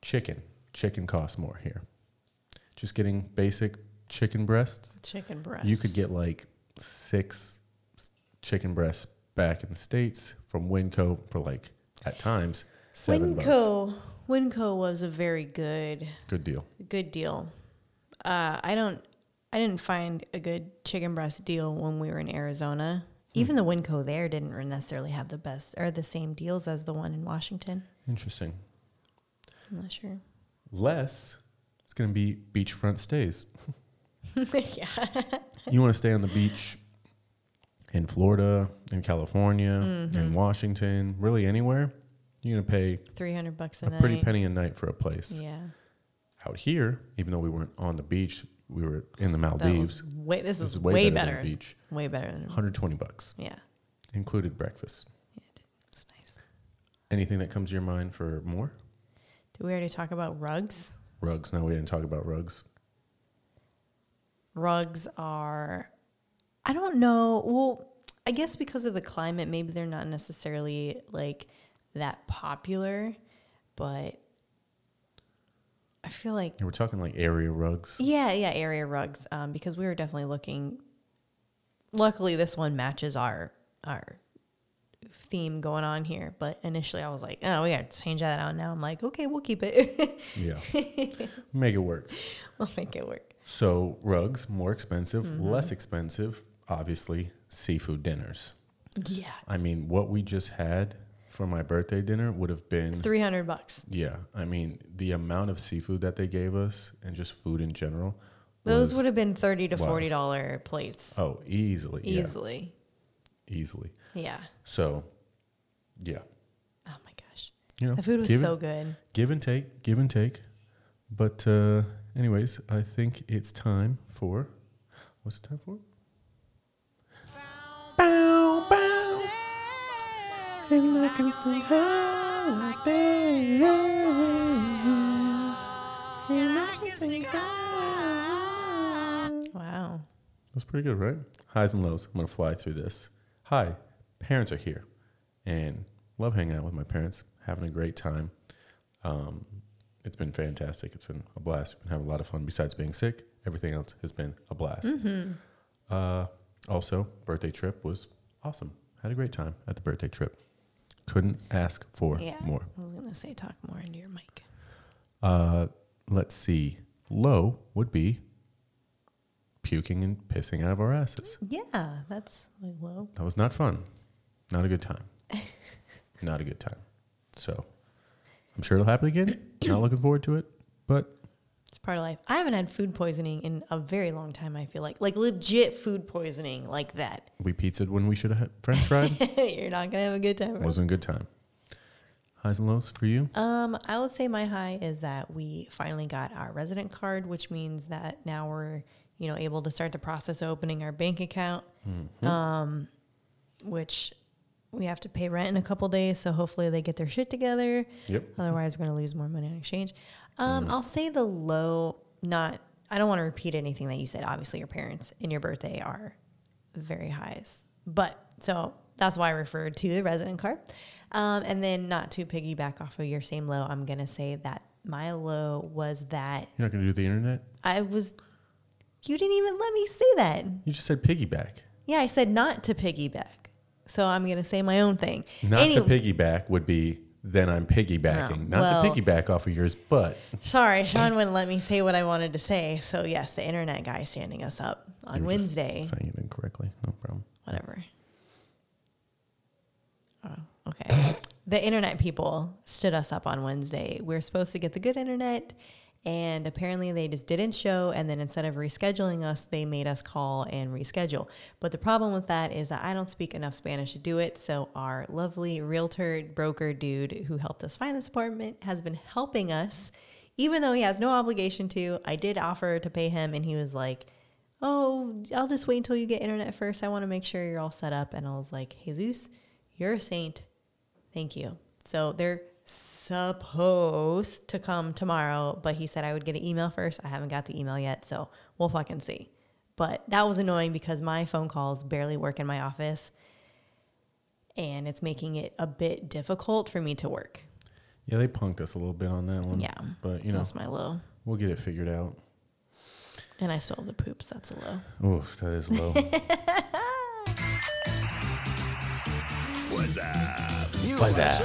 chicken. Chicken costs more here. Just getting basic chicken breasts Chicken breasts. you could get like six chicken breasts back in the states from Winco for like at times seven bucks. Winco. Winco was a very good, Good deal. good deal. Uh, I don't. I didn't find a good chicken breast deal when we were in Arizona. Even the Winco there didn't necessarily have the best or the same deals as the one in Washington. Interesting. I'm not sure. Less, it's going to be beachfront stays. yeah. You want to stay on the beach in Florida, in California, Mm-hmm. in Washington, really anywhere. You're going to pay Three hundred bucks a, a pretty penny a night for a place. Yeah. Out here, even though we weren't on the beach, we were in the Maldives. was way. This, This is way, way better. better than beach. Way better than. 120 bucks, Yeah. included breakfast. It's nice. Anything that comes to your mind for more? Did we already talk about rugs? Rugs. No, we didn't talk about rugs. rugs are i don't know well i guess because of the climate maybe they're not necessarily like that popular but i feel like we're talking like area rugs. yeah yeah area rugs um, because we were definitely looking luckily this one matches our our theme going on here but initially i was like oh we gotta change that out now i'm like okay we'll keep it Yeah. Make it work. we'll make it work So, rugs, more expensive, Mm-hmm. less expensive, obviously, seafood dinners. yeah I mean, what we just had for my birthday dinner would have been 300 bucks Yeah. I mean, the amount of seafood that they gave us and just food in general. Those was- would have been thirty to wild. forty dollar plates Oh, easily. yeah, easily. easily. Yeah. So, yeah. Oh my gosh, You know, the food was give, so good. give and take, give and take. But, uh, anyways, I think it's time for what's it time for? And I can sing holidays. And I can sing holidays. Wow. That's pretty good, right? Highs and lows. I'm gonna fly through this. Hi, parents are here, and love hanging out with my parents, having a great time. Um, it's been fantastic. It's been a blast. We've been having a lot of fun. Besides being sick, everything else has been a blast. Uh, also, birthday trip was awesome. Had a great time at the birthday trip. Couldn't ask for Yeah. more. I was gonna say talk more into your mic. Uh, let's see. Low would be puking and pissing out of our asses. Yeah, that's like low. That was not fun. Not a good time. not a good time. So I'm sure it'll happen again. Not looking forward to it, but part of life. I haven't had food poisoning in a very long time. I feel like like legit food poisoning like that. we pizzaed when we should have had French fried. You're not gonna have a good time. bro. Wasn't a good time. Highs and lows for you? Um, I would say my high is that we finally got our resident card, which means that now we're, you know, able to start the process of opening our bank account. Um, which we have to pay rent in a couple days, so hopefully they get their shit together. Yep. Otherwise, we're going to lose more money in exchange. Um, I'll say the low, not, I don't want to repeat anything that you said. Obviously, your parents and your birthday are very highs. But so that's why I referred to the resident card. Um, and then, not to piggyback off of your same low, I'm going to say that my low was that You're not going to do the internet? I was, you didn't even let me say that. You just said piggyback. Yeah, I said not to piggyback. So I'm going to say my own thing. Not Any- to piggyback would be then I'm piggybacking. No. Not Well- to piggyback off of yours, but Sorry, Sean wouldn't let me say what I wanted to say. So yes, the internet guy standing us up on you were just Wednesday. saying it incorrectly. No problem. Whatever. Oh, okay. the internet people stood us up on Wednesday. We are supposed to get the good internet, and apparently they just didn't show. And then instead of rescheduling us, they made us call and reschedule. But the problem with that is that I don't speak enough Spanish to do it. So our lovely realtor broker dude who helped us find this apartment has been helping us, even though he has no obligation to. I did offer to pay him, and he was like, oh, I'll just wait until you get internet first. I want to make sure you're all set up. And I was like, Jesus, you're a saint. Thank you. So they're supposed to come tomorrow, but he said I would get an email first. I haven't got the email yet, so we'll fucking see. But that was annoying because my phone calls barely work in my office and it's making it a bit difficult for me to work. Yeah, they punked us a little bit on that one. Yeah. But, you know, That's my low. we'll get it figured out. And I still have the poops. That's a low. Oh, that is low. What's that?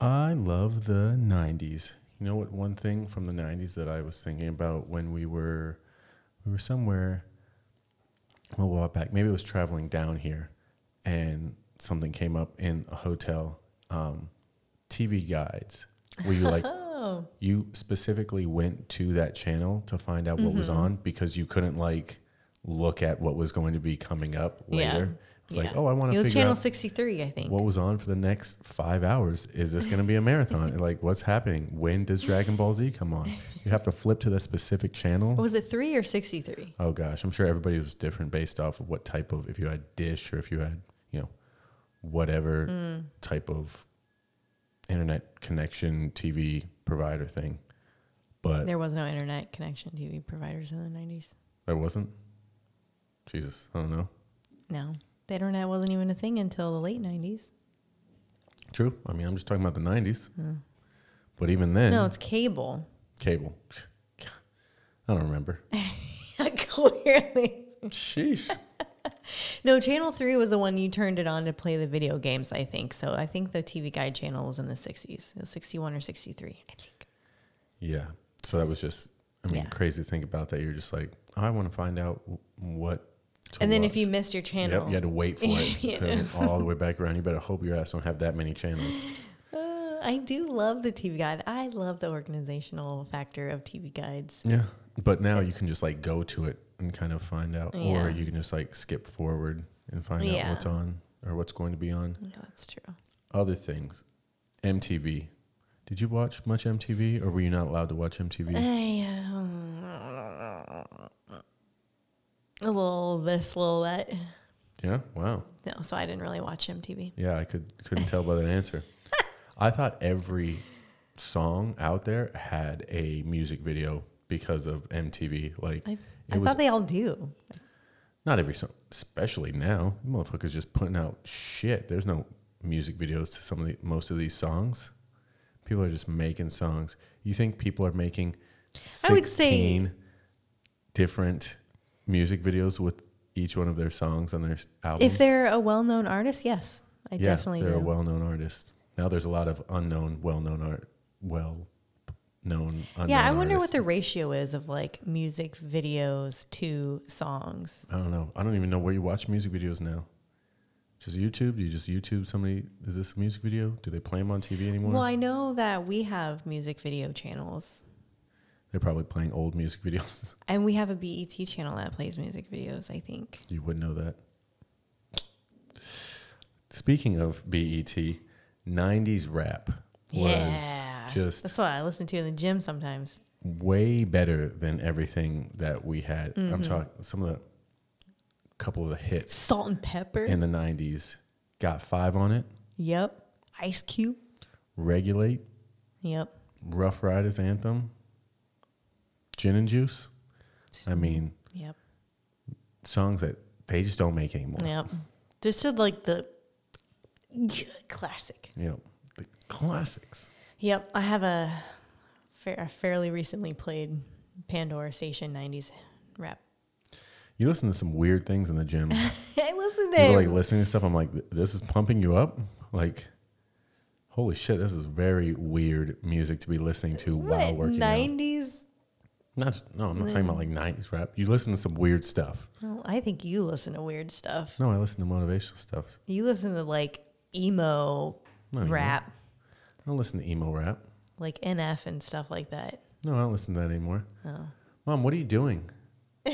I love the 90s. You know what? One thing from the 90s that I was thinking about when we were we were somewhere a little while back. Maybe it was traveling down here, and something came up in a hotel. Um, TV guides. Where you like Oh, you specifically went to that channel to find out what was Mm-hmm. on because you couldn't like look at what was going to be coming up Yeah. later. It was like, yeah. oh, I want to. It was channel 63, I think. what was on for the next five hours. Is this going to be a marathon? like, what's happening? When does Dragon Ball Z come on? You have to flip to the specific channel. was it 3 or 63? Oh gosh, I'm sure everybody was different based off of what type of if you had dish or if you had you know whatever Mm. type of internet connection TV provider thing. But There was no internet connection TV providers in the 90s. there wasn't. Jesus, I don't know. No. The internet wasn't even a thing until the late 90s. True. I mean, I'm just talking about the '90s. Hmm. But even then, No, it's cable. cable. I don't remember. Clearly. Sheesh. No, Channel 3 was the one you turned it on to play the video games, I think. So I think the TV Guide channel was in the 60s. It was 61 or 63, I think. Yeah. So that was just, I mean, Yeah. crazy to think about that. You're just like, I want to find out what. And then watch. if you missed your channel, Yep, you had to wait for it Yeah. all the way back around. You better hope your ass don't have that many channels. Uh, I do love the TV Guide. I love the organizational factor of TV Guides. Yeah. But now you can just like go to it and kind of find out, Yeah. or you can just like skip forward and find out what's on or what's going to be on. Yeah, that's true. Other things, MTV. Did you watch much MTV, or were you not allowed to watch MTV? I, uh, a little this, little that. yeah. Wow. No, so I didn't really watch MTV. Yeah, I could couldn't tell by that answer. I thought every song out there had a music video because of MTV. Like I, I was thought they all do. not every song, especially now. Motherfuckers just putting out shit. There's no music videos to some of the most of these songs. People are just making songs. You think people are making I would say- different music videos with each one of their songs on their albums? If they're a well-known artist, yes, I yeah, definitely they're do. a well-known artist. Now there's a lot of unknown, well-known art, well-known. Unknown yeah, I wonder what the ratio is of like music videos to songs. I don't know. I don't even know where you watch music videos now. Just YouTube? Do you just YouTube somebody? Is this a music video? Do they play them on TV anymore? Well, I know that we have music video channels. They're probably playing old music videos. And we have a BET channel that plays music videos, I think. you wouldn't know that. Speaking of BET, 90s rap was yeah. Just That's what I listen to in the gym sometimes. way better than everything that we had. Mm-hmm. I'm talking some of the couple of the hits Salt-N-Pepa. in the 90s got five on it. yep. Ice Cube. Regulate, Yep. Ruff Ryders Anthem, Gin and Juice. I mean, Yep. songs that they just don't make anymore. Yep. This is like the classic. Yep. the classics. Yep. I have a, fa- a fairly recently played Pandora Station 90s rap. You listen to some weird things in the gym. I listen to like listening to stuff. I'm like, this is pumping you up. Like, holy shit, this is very weird music to be listening to while What, working out. 90s? Not no, I'm not talking about like '90s rap. You listen to some weird stuff. Well, I think you listen to weird stuff. No, I listen to motivational stuff. You listen to like emo No, you rap, I don't listen to emo rap. like NF and stuff like that. No, I don't listen to that anymore. Oh. Mom, what are you doing?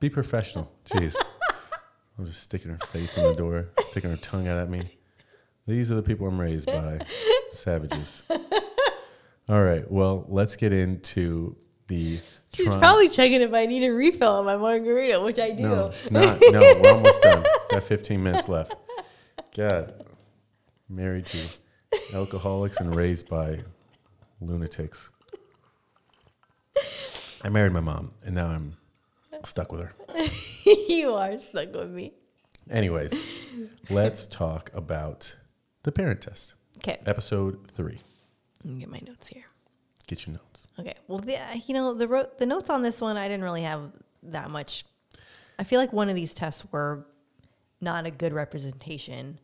Be professional. Jeez. I'm just sticking her face in the door, sticking her tongue out at me. These are the people I'm raised by. Savages. All right. Well, let's get into the. She's Tron- probably checking if I need a refill on my margarita, which I do. No, she's not. No, we're almost done. Got 15 minutes left. God. Married to alcoholics and raised by lunatics. I married my mom, and now I'm stuck with her. you are stuck with me. Anyways, let's talk about the parent test. Okay, Episode three. let me get my notes here. Get your notes. Okay, well, the, you know the ro- the notes on this one, I didn't really have that much. I feel like one of these tests were not a good representation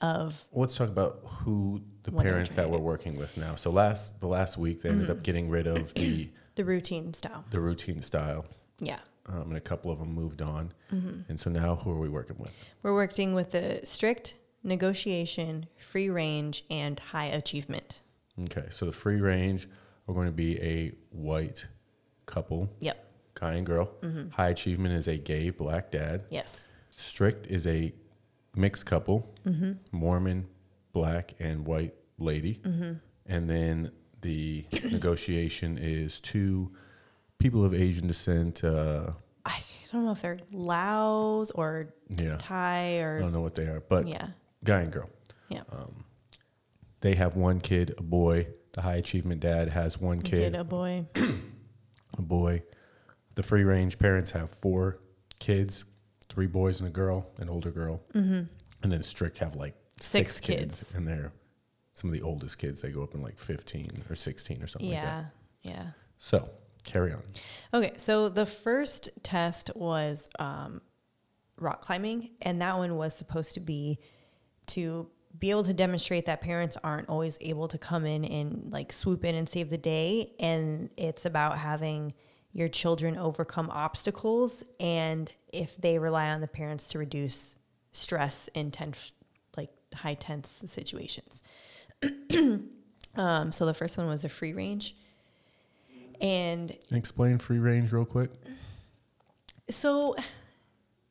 of Let's talk about who the parents that we're working with now. So last the last week they ended up getting rid of the the routine style. the routine style. Yeah, um, and a couple of them moved on. Mm-hmm. And so now, who are we working with? we're working with the strict negotiation, free range, and high achievement. Okay, so the free range are going to be a white couple, Yep. guy and girl. Mm-hmm. High achievement is a gay black dad. Yes. Strict is a mixed couple, Mm-hmm. Mormon, black, and white lady. Mm-hmm. And then the negotiation is two people of Asian descent. Uh, I don't know if they're Laos or Yeah. Thai or I don't know what they are, but yeah, guy and girl. yeah. They have one kid, a boy. The high achievement dad has one kid, Kid, a boy. a boy. The free range parents have four kids, three boys and a girl, an older girl. Mm-hmm. And then strict have like six, Six kids. kids. And they're some of the oldest kids. They go up in like 15 or 16 or something like that. Yeah, yeah. So carry on. Okay, so the first test was um, rock climbing, and that one was supposed to be to be able to demonstrate that parents aren't always able to come in and like swoop in and save the day, and it's about having your children overcome obstacles, and if they rely on the parents to reduce stress in tense, like high tense situations. um, so the first one was a free range. And Explain free range real quick. so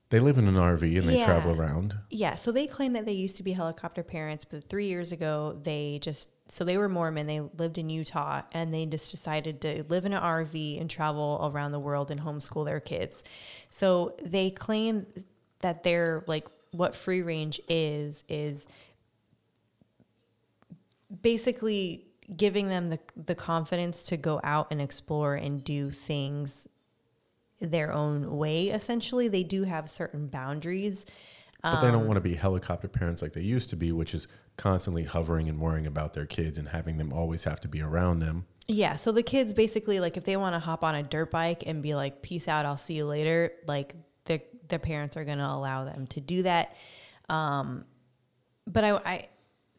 They live in an RV and they Yeah. travel around. Yeah, so they claim that they used to be helicopter parents, but three years ago they just so they were Mormon. They lived in Utah, and they just decided to live in an RV and travel around the world and homeschool their kids. So they claim that they're like what free range is is basically giving them the the confidence to go out and explore and do things their own way. Essentially, they do have certain boundaries. But they don't Um, want to be helicopter parents like they used to be, which is constantly hovering and worrying about their kids and having them always have to be around them. Yeah, so the kids basically like if they want to hop on a dirt bike and be like, "Peace out, I'll see you later," like their the parents are going to allow them to do that. Um, but I, I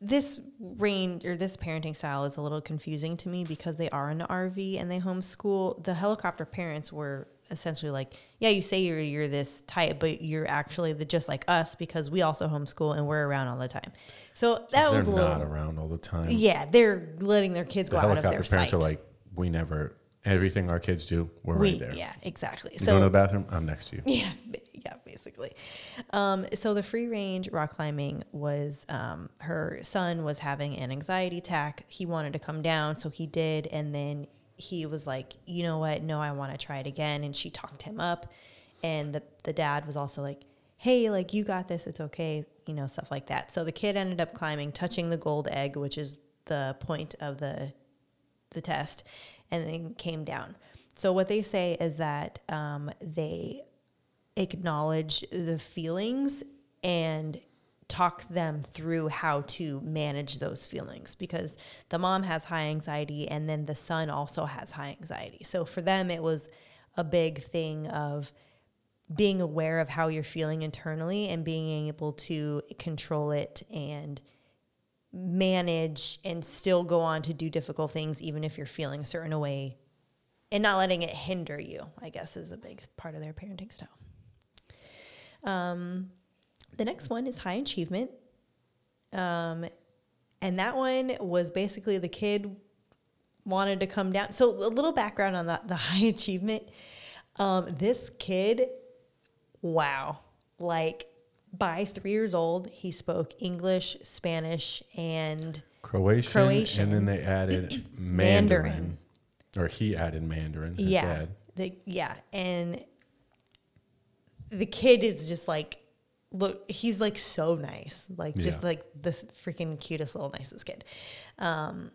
this range or this parenting style is a little confusing to me because they are in an RV and they homeschool. The helicopter parents were essentially like, yeah, you say you're you're this type, but you're actually the just like us because we also homeschool and we're around all the time. So that was a little not around all the time. yeah, they're letting their kids The go out of their parents sight. are like, we never, everything our kids do, we're we, right there. yeah, exactly. You so go to the bathroom, I'm next to you. Yeah, yeah, basically. Um, so the free range rock climbing was um, her son was having an anxiety attack. He wanted to come down, so he did, and then he was like, "You know what? No, I want to try it again." And she talked him up, and the the dad was also like, "Hey, like you got this. It's okay." You know, stuff like that. So the kid ended up climbing, touching the gold egg, which is the point of the the test and then came down. So what they say is that um, they acknowledge the feelings and talk them through how to manage those feelings because the mom has high anxiety and then the son also has high anxiety. So for them it was a big thing of being aware of how you're feeling internally and being able to control it and manage and still go on to do difficult things even if you're feeling a certain way and not letting it hinder you i guess is a big part of their parenting style um, the next one is high achievement. Um, and that one was basically the kid wanted to come down. So a little background on that the high achievement. Um, this kid wow. Like by three years old he spoke english spanish and Croatian, Croatian. and then they added Mandarin, Mandarin. or he added Mandarin. yeah. the, yeah. And the kid is just like look he's like so nice like just like the freaking cutest little nicest kid um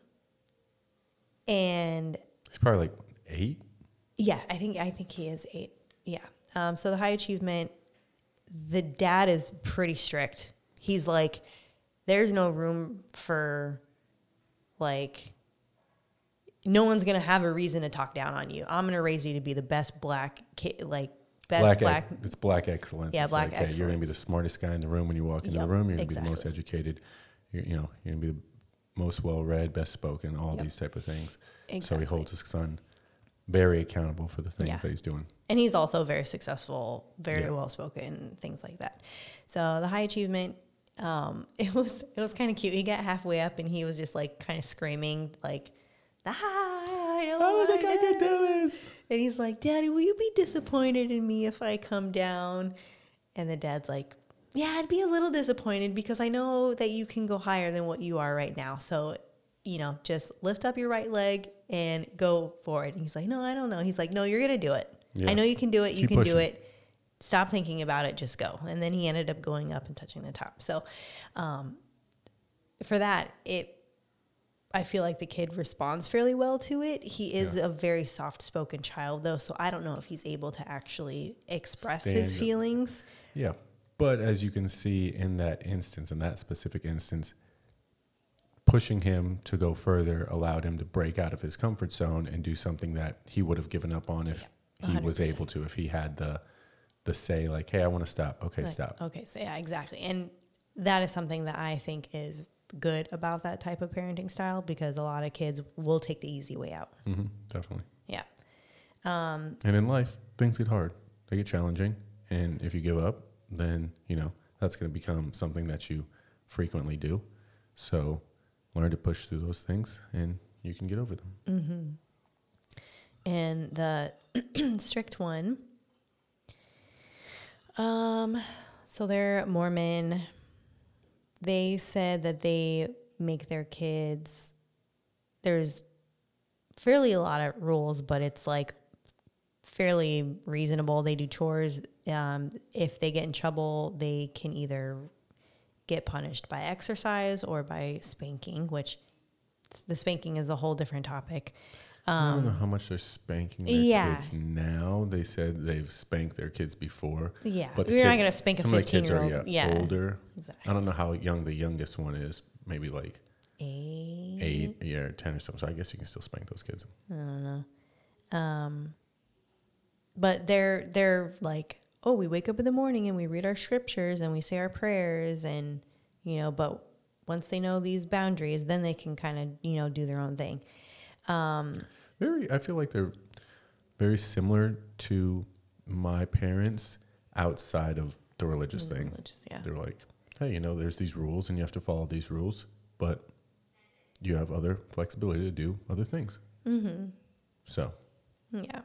and He's probably like eight. Yeah, I think I think he is eight. Yeah. Um, so the high achievement, the dad is pretty strict. He's like, there's no room for like no one's gonna have a reason to talk down on you. I'm gonna raise you to be the best black kid like best black, black, it's black excellence. Yeah, it's black like, hey, you're gonna be the smartest guy in the room when you walk into Yep, the room. You're gonna be the most educated. You're, you know, you're gonna be the most well read, best spoken, all Yep. these type of things. So he holds his son very accountable for the things Yeah. that he's doing. and he's also very successful, very Yeah. well spoken, things like that. So the high achievement, um, it was it was kind of cute. He got halfway up and he was just like kind of screaming like, "Ah, I don't, I don't think I can do this. And he's like, Daddy, will you be disappointed in me if I come down? And the dad's like, Yeah, I'd be a little disappointed because I know that you can go higher than what you are right now. So, you know, just lift up your right leg and go for it. And he's like, No, I don't know. He's like, No, you're going to do it. Yeah. I know you can do it. You Keep can do it. Stop thinking about it. Just go. And then he ended up going up and touching the top. So, um, for that, it I feel like the kid responds fairly well to it. He is Yeah. a very soft spoken child, though, so I don't know if he's able to actually express his Stand- feelings. Yeah. But as you can see in that instance, in that specific instance, pushing him to go further allowed him to break out of his comfort zone and do something that he would have given up on if he was able to, if he had the the say like, hey, I want to stop. Okay, Like, stop. Okay, so yeah, exactly. And that is something that I think is good about that type of parenting style because a lot of kids will take the easy way out. hmm definitely. Yeah. And in life, things get hard. They get challenging. And if you give up, then, you know, that's going to become something that you frequently do. So learn to push through those things and you can get over them. And the strict one, um, so they're Mormon. They said that they make their kids. There's fairly a lot of rules, but it's like fairly reasonable. They do chores. Um, if they get in trouble, they can either get punished by exercise or by spanking, which the spanking is a whole different topic. I don't know how much they're spanking their Um, yeah. kids now. They said they've spanked their kids before. Yeah, But the you're not gonna spank a some of the kids are 15-year-old. yeah, Yeah. older. Exactly. I don't know how young the youngest one is. Maybe like Eight. eight, yeah, or ten or something. So I guess you can still spank those kids. I don't know. Um, but they're they're like oh we wake up in the morning and we read our scriptures and we say our prayers and you know but once they know these boundaries then they can kind of you know do their own thing Very, I feel like they're very similar to my parents outside of the religious thing. Religious, yeah. They're like, hey, you know, there's these rules and you have to follow these rules, but you have other flexibility to do other things. Mm-hmm. So, Yeah.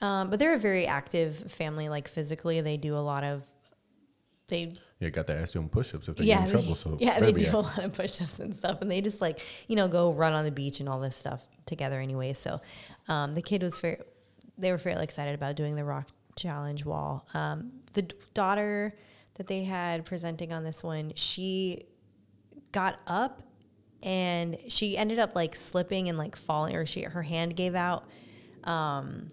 Um, but they're a very active family, like physically. They do a lot of, they, yeah, got the ass doing push ups if they yeah, get in trouble. So, yeah, they do a act- lot of push ups and stuff. And they just like, you know, go run on the beach and all this stuff together anyway. So um, the kid was very, they were fairly excited about doing the rock challenge wall. Um, the d- daughter that they had presenting on this one, she got up and she ended up like slipping and like falling or she her hand gave out um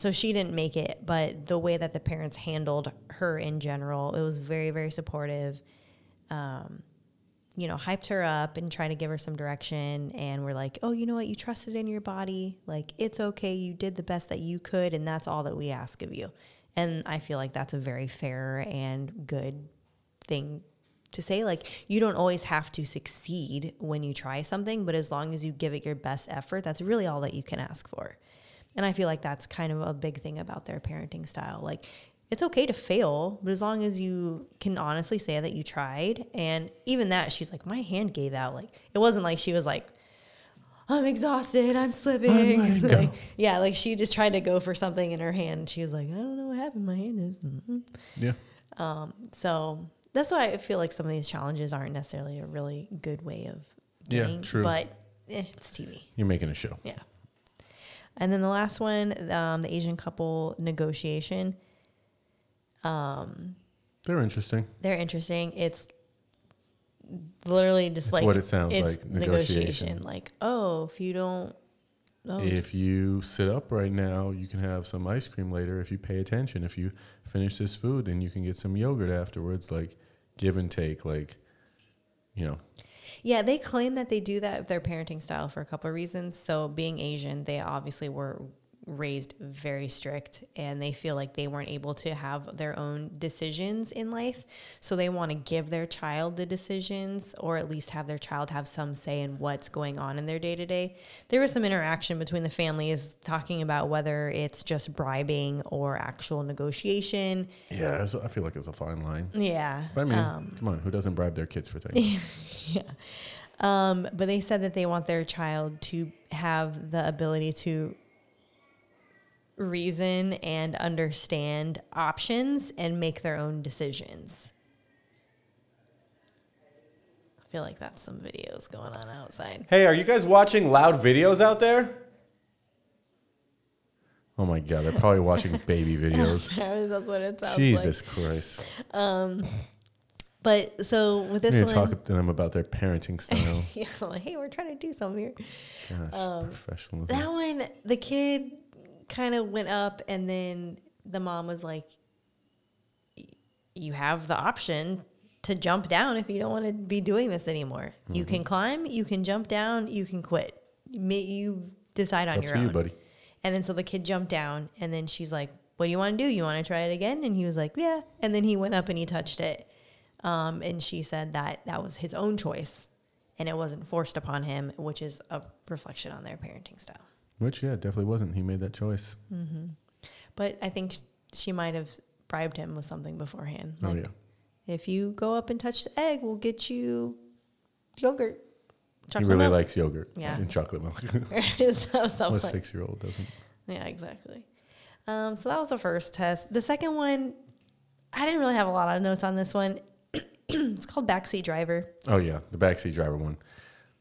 so she didn't make it but the way that the parents handled her in general it was very very supportive. Um you know hyped her up and tried to give her some direction and we're like oh you know what? You trusted in your body. Like it's okay. You did the best that you could and that's all that we ask of you. And i feel like that's a very fair and good thing to say. Like you don't always have to succeed when you try something but as long as you give it your best effort that's really all that you can ask for and i feel like that's kind of a big thing about their parenting style like it's okay to fail but as long as you can honestly say that you tried and even that she's like my hand gave out like it wasn't like she was like I'm exhausted. I'm slipping. go. Like, yeah, like she just tried to go for something in her hand. She was like, I don't know what happened. My hand is. mm yeah. Um, so that's why I feel like some of these challenges aren't necessarily a really good way of Yeah, doing. true. But eh, it's TV. You're making a show. Yeah. And then the last one, um, the Asian couple negotiation. They're interesting. They're interesting. It's literally just It's like what it sounds like, negotiation. Like, oh, if you don't, oh, If you sit up right now, you can have some ice cream later if you pay attention. If you finish this food, then you can get some yogurt afterwards. Like give and take. Like, you know, Yeah, they claim that they do that their parenting style for a couple of reasons. So, being Asian, they obviously were raised very strict and they feel like they weren't able to have their own decisions in life. So, they want to give their child the decisions or at least have their child have some say in what's going on in their day to day. There was some interaction between the families talking about whether it's just bribing or actual negotiation. yeah, it's- I feel like it's a fine line. Yeah. But I mean, um, come on, who doesn't bribe their kids for things? yeah. Um, but they said that they want their child to have the ability to reason and understand options and make their own decisions. I feel like that's some videos going on outside. hey, are you guys watching loud videos out there? Oh my god, they're probably watching baby videos. that's what it sounds Jesus Christ. like. But so with We this need to talk to them about their parenting style. yeah, like, hey, we're trying to do something here. Gosh, um, professionalism. That one, the kid kind of went up, and then the mom was like, "You have the option to jump down if you don't want to be doing this anymore. You Mm-hmm. can climb, you can jump down, you can quit. You You decide on Up your to own." you, buddy. And then so the kid jumped down, and then she's like, "What do you want to do? You want to try it again?" And he was like, "Yeah." And then he went up and he touched it, um, and she said that that was his own choice, and it wasn't forced upon him, which is a reflection on their parenting style. Which, yeah, definitely wasn't. He made that choice. But I think sh- she might have bribed him with something beforehand. oh, yeah. If you go up and touch the egg, we'll get you yogurt. He really milk. likes yogurt Yeah. and chocolate milk. so, what like- six year old doesn't? Yeah, exactly. Um, so that was the first test. The second one, I didn't really have a lot of notes on this one. it's called Backseat Driver. Oh, yeah, the backseat driver one.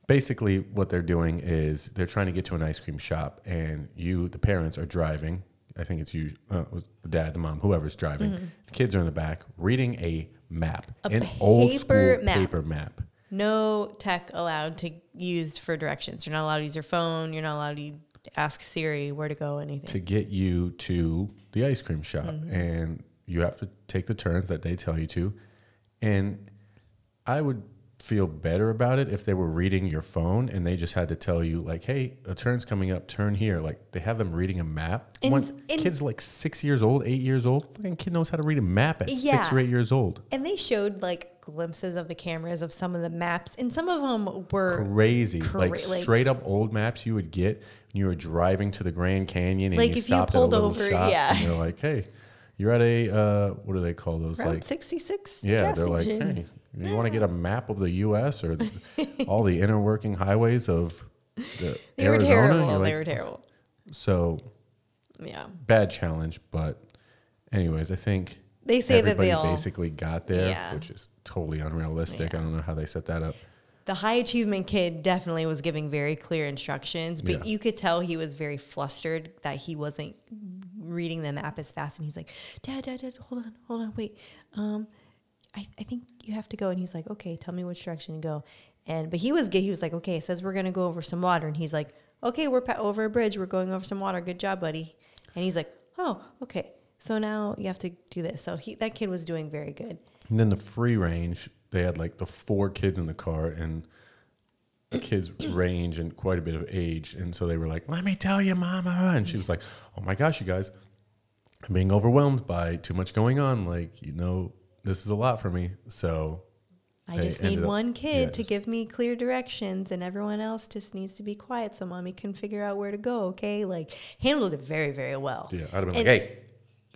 Basically, what they're doing is they're trying to get to an ice cream shop, and you, the parents, are driving. I think it's you, uh, the dad, the mom, whoever's driving. The kids are in the back reading a map, Mm-hmm. A an old school map. paper map. No tech allowed to use for directions. You're not allowed to use your phone. You're not allowed to ask Siri where to go, anything. to get you to the ice cream shop Mm-hmm. and you have to take the turns that they tell you to and i would feel better about it if they were reading your phone and they just had to tell you like, "Hey, a turn's coming up. Turn here." Like they have them reading a map. And- When and- kids like six years old, eight years old, fucking kid knows how to read a map at six or eight years old. And they showed like glimpses of the cameras of some of the maps, and some of them were Crazy, cra- like like- straight up old maps you would get when you were driving to the Grand Canyon and Like, you if you stopped pulled at a little over, shop yeah. and you're like, "Hey, you're at a uh, what do they call those? Route like 66. Yeah, they're like, hey, you want to get a map of the U.S. or all the inner working highways of the They were Arizona? terrible. You're they were terrible. So Yeah. bad challenge, but anyways, I think They say that they all basically got there, Yeah. which is totally unrealistic. I don't know how they set that up. the high achievement kid definitely was giving very clear instructions, but Yeah. you could tell he was very flustered that he wasn't reading the map as fast. And he's like, Dad, Dad, Dad, hold on, hold on, wait. Um, I, I think you have to go. And he's like, okay, tell me which direction to go. And but he was good. He was like, okay, it says we're gonna go over some water. And he's like, okay, we're pa- over a bridge. We're going over some water. Good job, buddy. And he's like, oh, okay. So now you have to do this. So he that kid was doing very good. And then the free range, they had like the four kids in the car and the kids range and quite a bit of age. And so they were like, let me tell you, mama. And she was like, oh my gosh, you guys, I'm being overwhelmed by too much going on. Like, you know, this is a lot for me. So I just need up- one kid yeah, to give me clear directions, and everyone else just needs to be quiet so mommy can figure out where to go. Okay, like handled it very, very well. Yeah, I'd have been And- like, hey,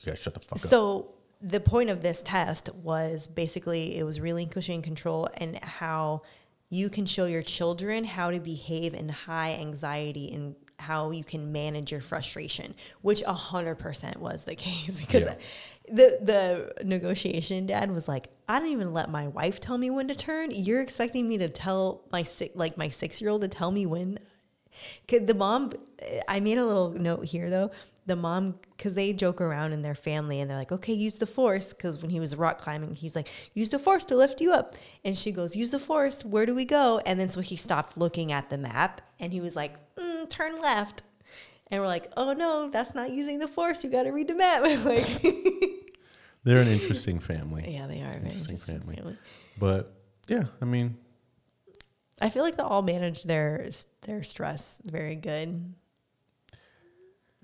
you guys shut the fuck up. So the point of this test was basically it was relinquishing control and how you can show your children how to behave in high anxiety and how you can manage your frustration, which a hundred percent was the case because Yeah. The the negotiation dad was like, I don't even let my wife tell me when to turn. You're expecting me to tell my six like my six year old to tell me when the mom, I made a little note here though. The mom, because they joke around in their family and they're like, okay, use the force. Because when he was rock climbing, he's like, use the force to lift you up. And she goes, use the force. Where do we go? And then so he stopped looking at the map and he was like, mm, turn left. And we're like, oh no, that's not using the force. You got to read the map. like, They're an interesting family. yeah, they are Interesting interesting family. family. But yeah, I mean, I feel like they all manage their their stress very good.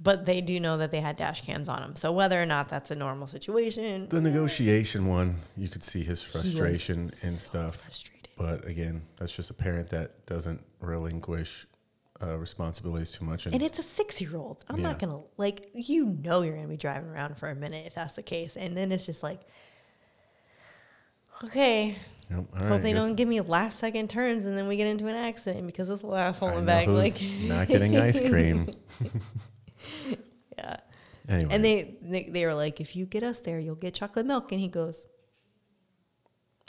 But they do know that they had dash cams on them. So whether or not that's a normal situation, the negotiation one, you could see his frustration and so stuff. frustrated. But again, that's just a parent that doesn't relinquish uh, responsibilities too much. And, and it's a six year old. I'm not gonna like you know you're gonna be driving around for a minute if that's the case. And then it's just like Okay. Yep, Hope right, they don't give me last second turns and then we get into an accident because it's the last I hole in know back. Like not getting ice cream. Yeah. Anyway, And they, they they were like, if you get us there, you'll get chocolate milk. And he goes,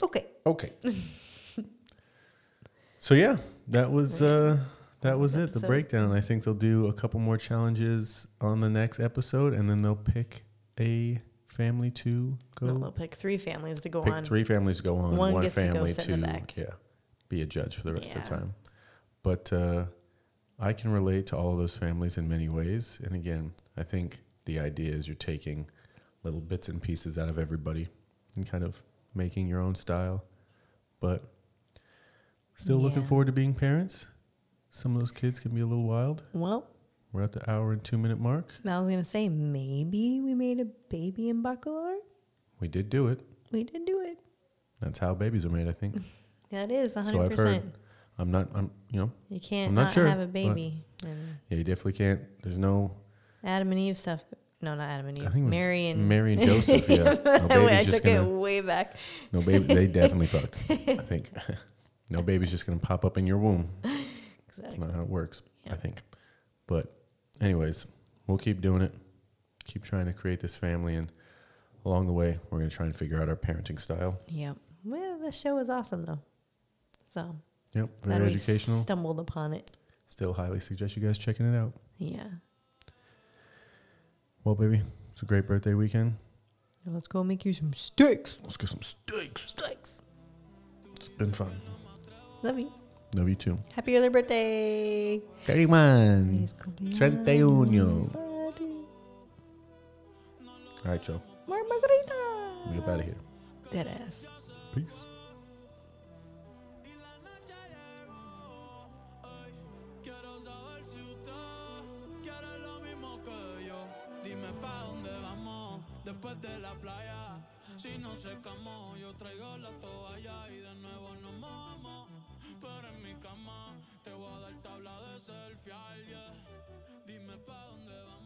okay. okay. so yeah, that was uh, that was it. The breakdown. I think they'll do a couple more challenges on the next episode, and then they'll pick a family to go. No, they'll pick three families to go pick on. three families to go on, One one, gets to go family sit to, in the back. yeah, be a judge for the rest of the time. But uh, I can relate to all of those families in many ways. And again, I think the idea is you're taking little bits and pieces out of everybody and kind of making your own style. But still looking forward to being parents. Some of those kids can be a little wild. Well, We're at the hour and two minute mark. I was gonna say maybe we made a baby in Bacalar. We did do it. We did do it. That's how babies are made, I think. Yeah, it is so hundred I've heard. percent. I'm not. I'm. You know. You can't I'm not not sure, have a baby. Yeah, you definitely can't. There's no. Adam and Eve stuff. No, not Adam and Eve. I think it Mary and Mary and Joseph. Yeah, no baby's I just took it gonna. way back. No baby. They definitely fucked. I think. no baby's just gonna pop up in your womb. That's not how it works. I think. But, anyways, we'll keep doing it. Keep trying to create this family, and along the way, we're gonna try and figure out our parenting style. Yep. Well, the show was awesome though. So Yep, very we educational. Stumbled upon it. Still, highly suggest you guys checking it out. Yeah. Well, baby, it's a great birthday weekend. Now let's go make you some steaks. Let's get some steaks. Steaks. It's been fun. Love you. Love you too. Happy early birthday. 31. 31. All right, Joe. More margarita. We get out of here. Dead ass. Peace. después de la playa. Si no se camó, yo traigo la toalla y de nuevo nos. Pero en mi cama te voy a dar tabla de selfie, yeah. Dime pa' dónde vamos.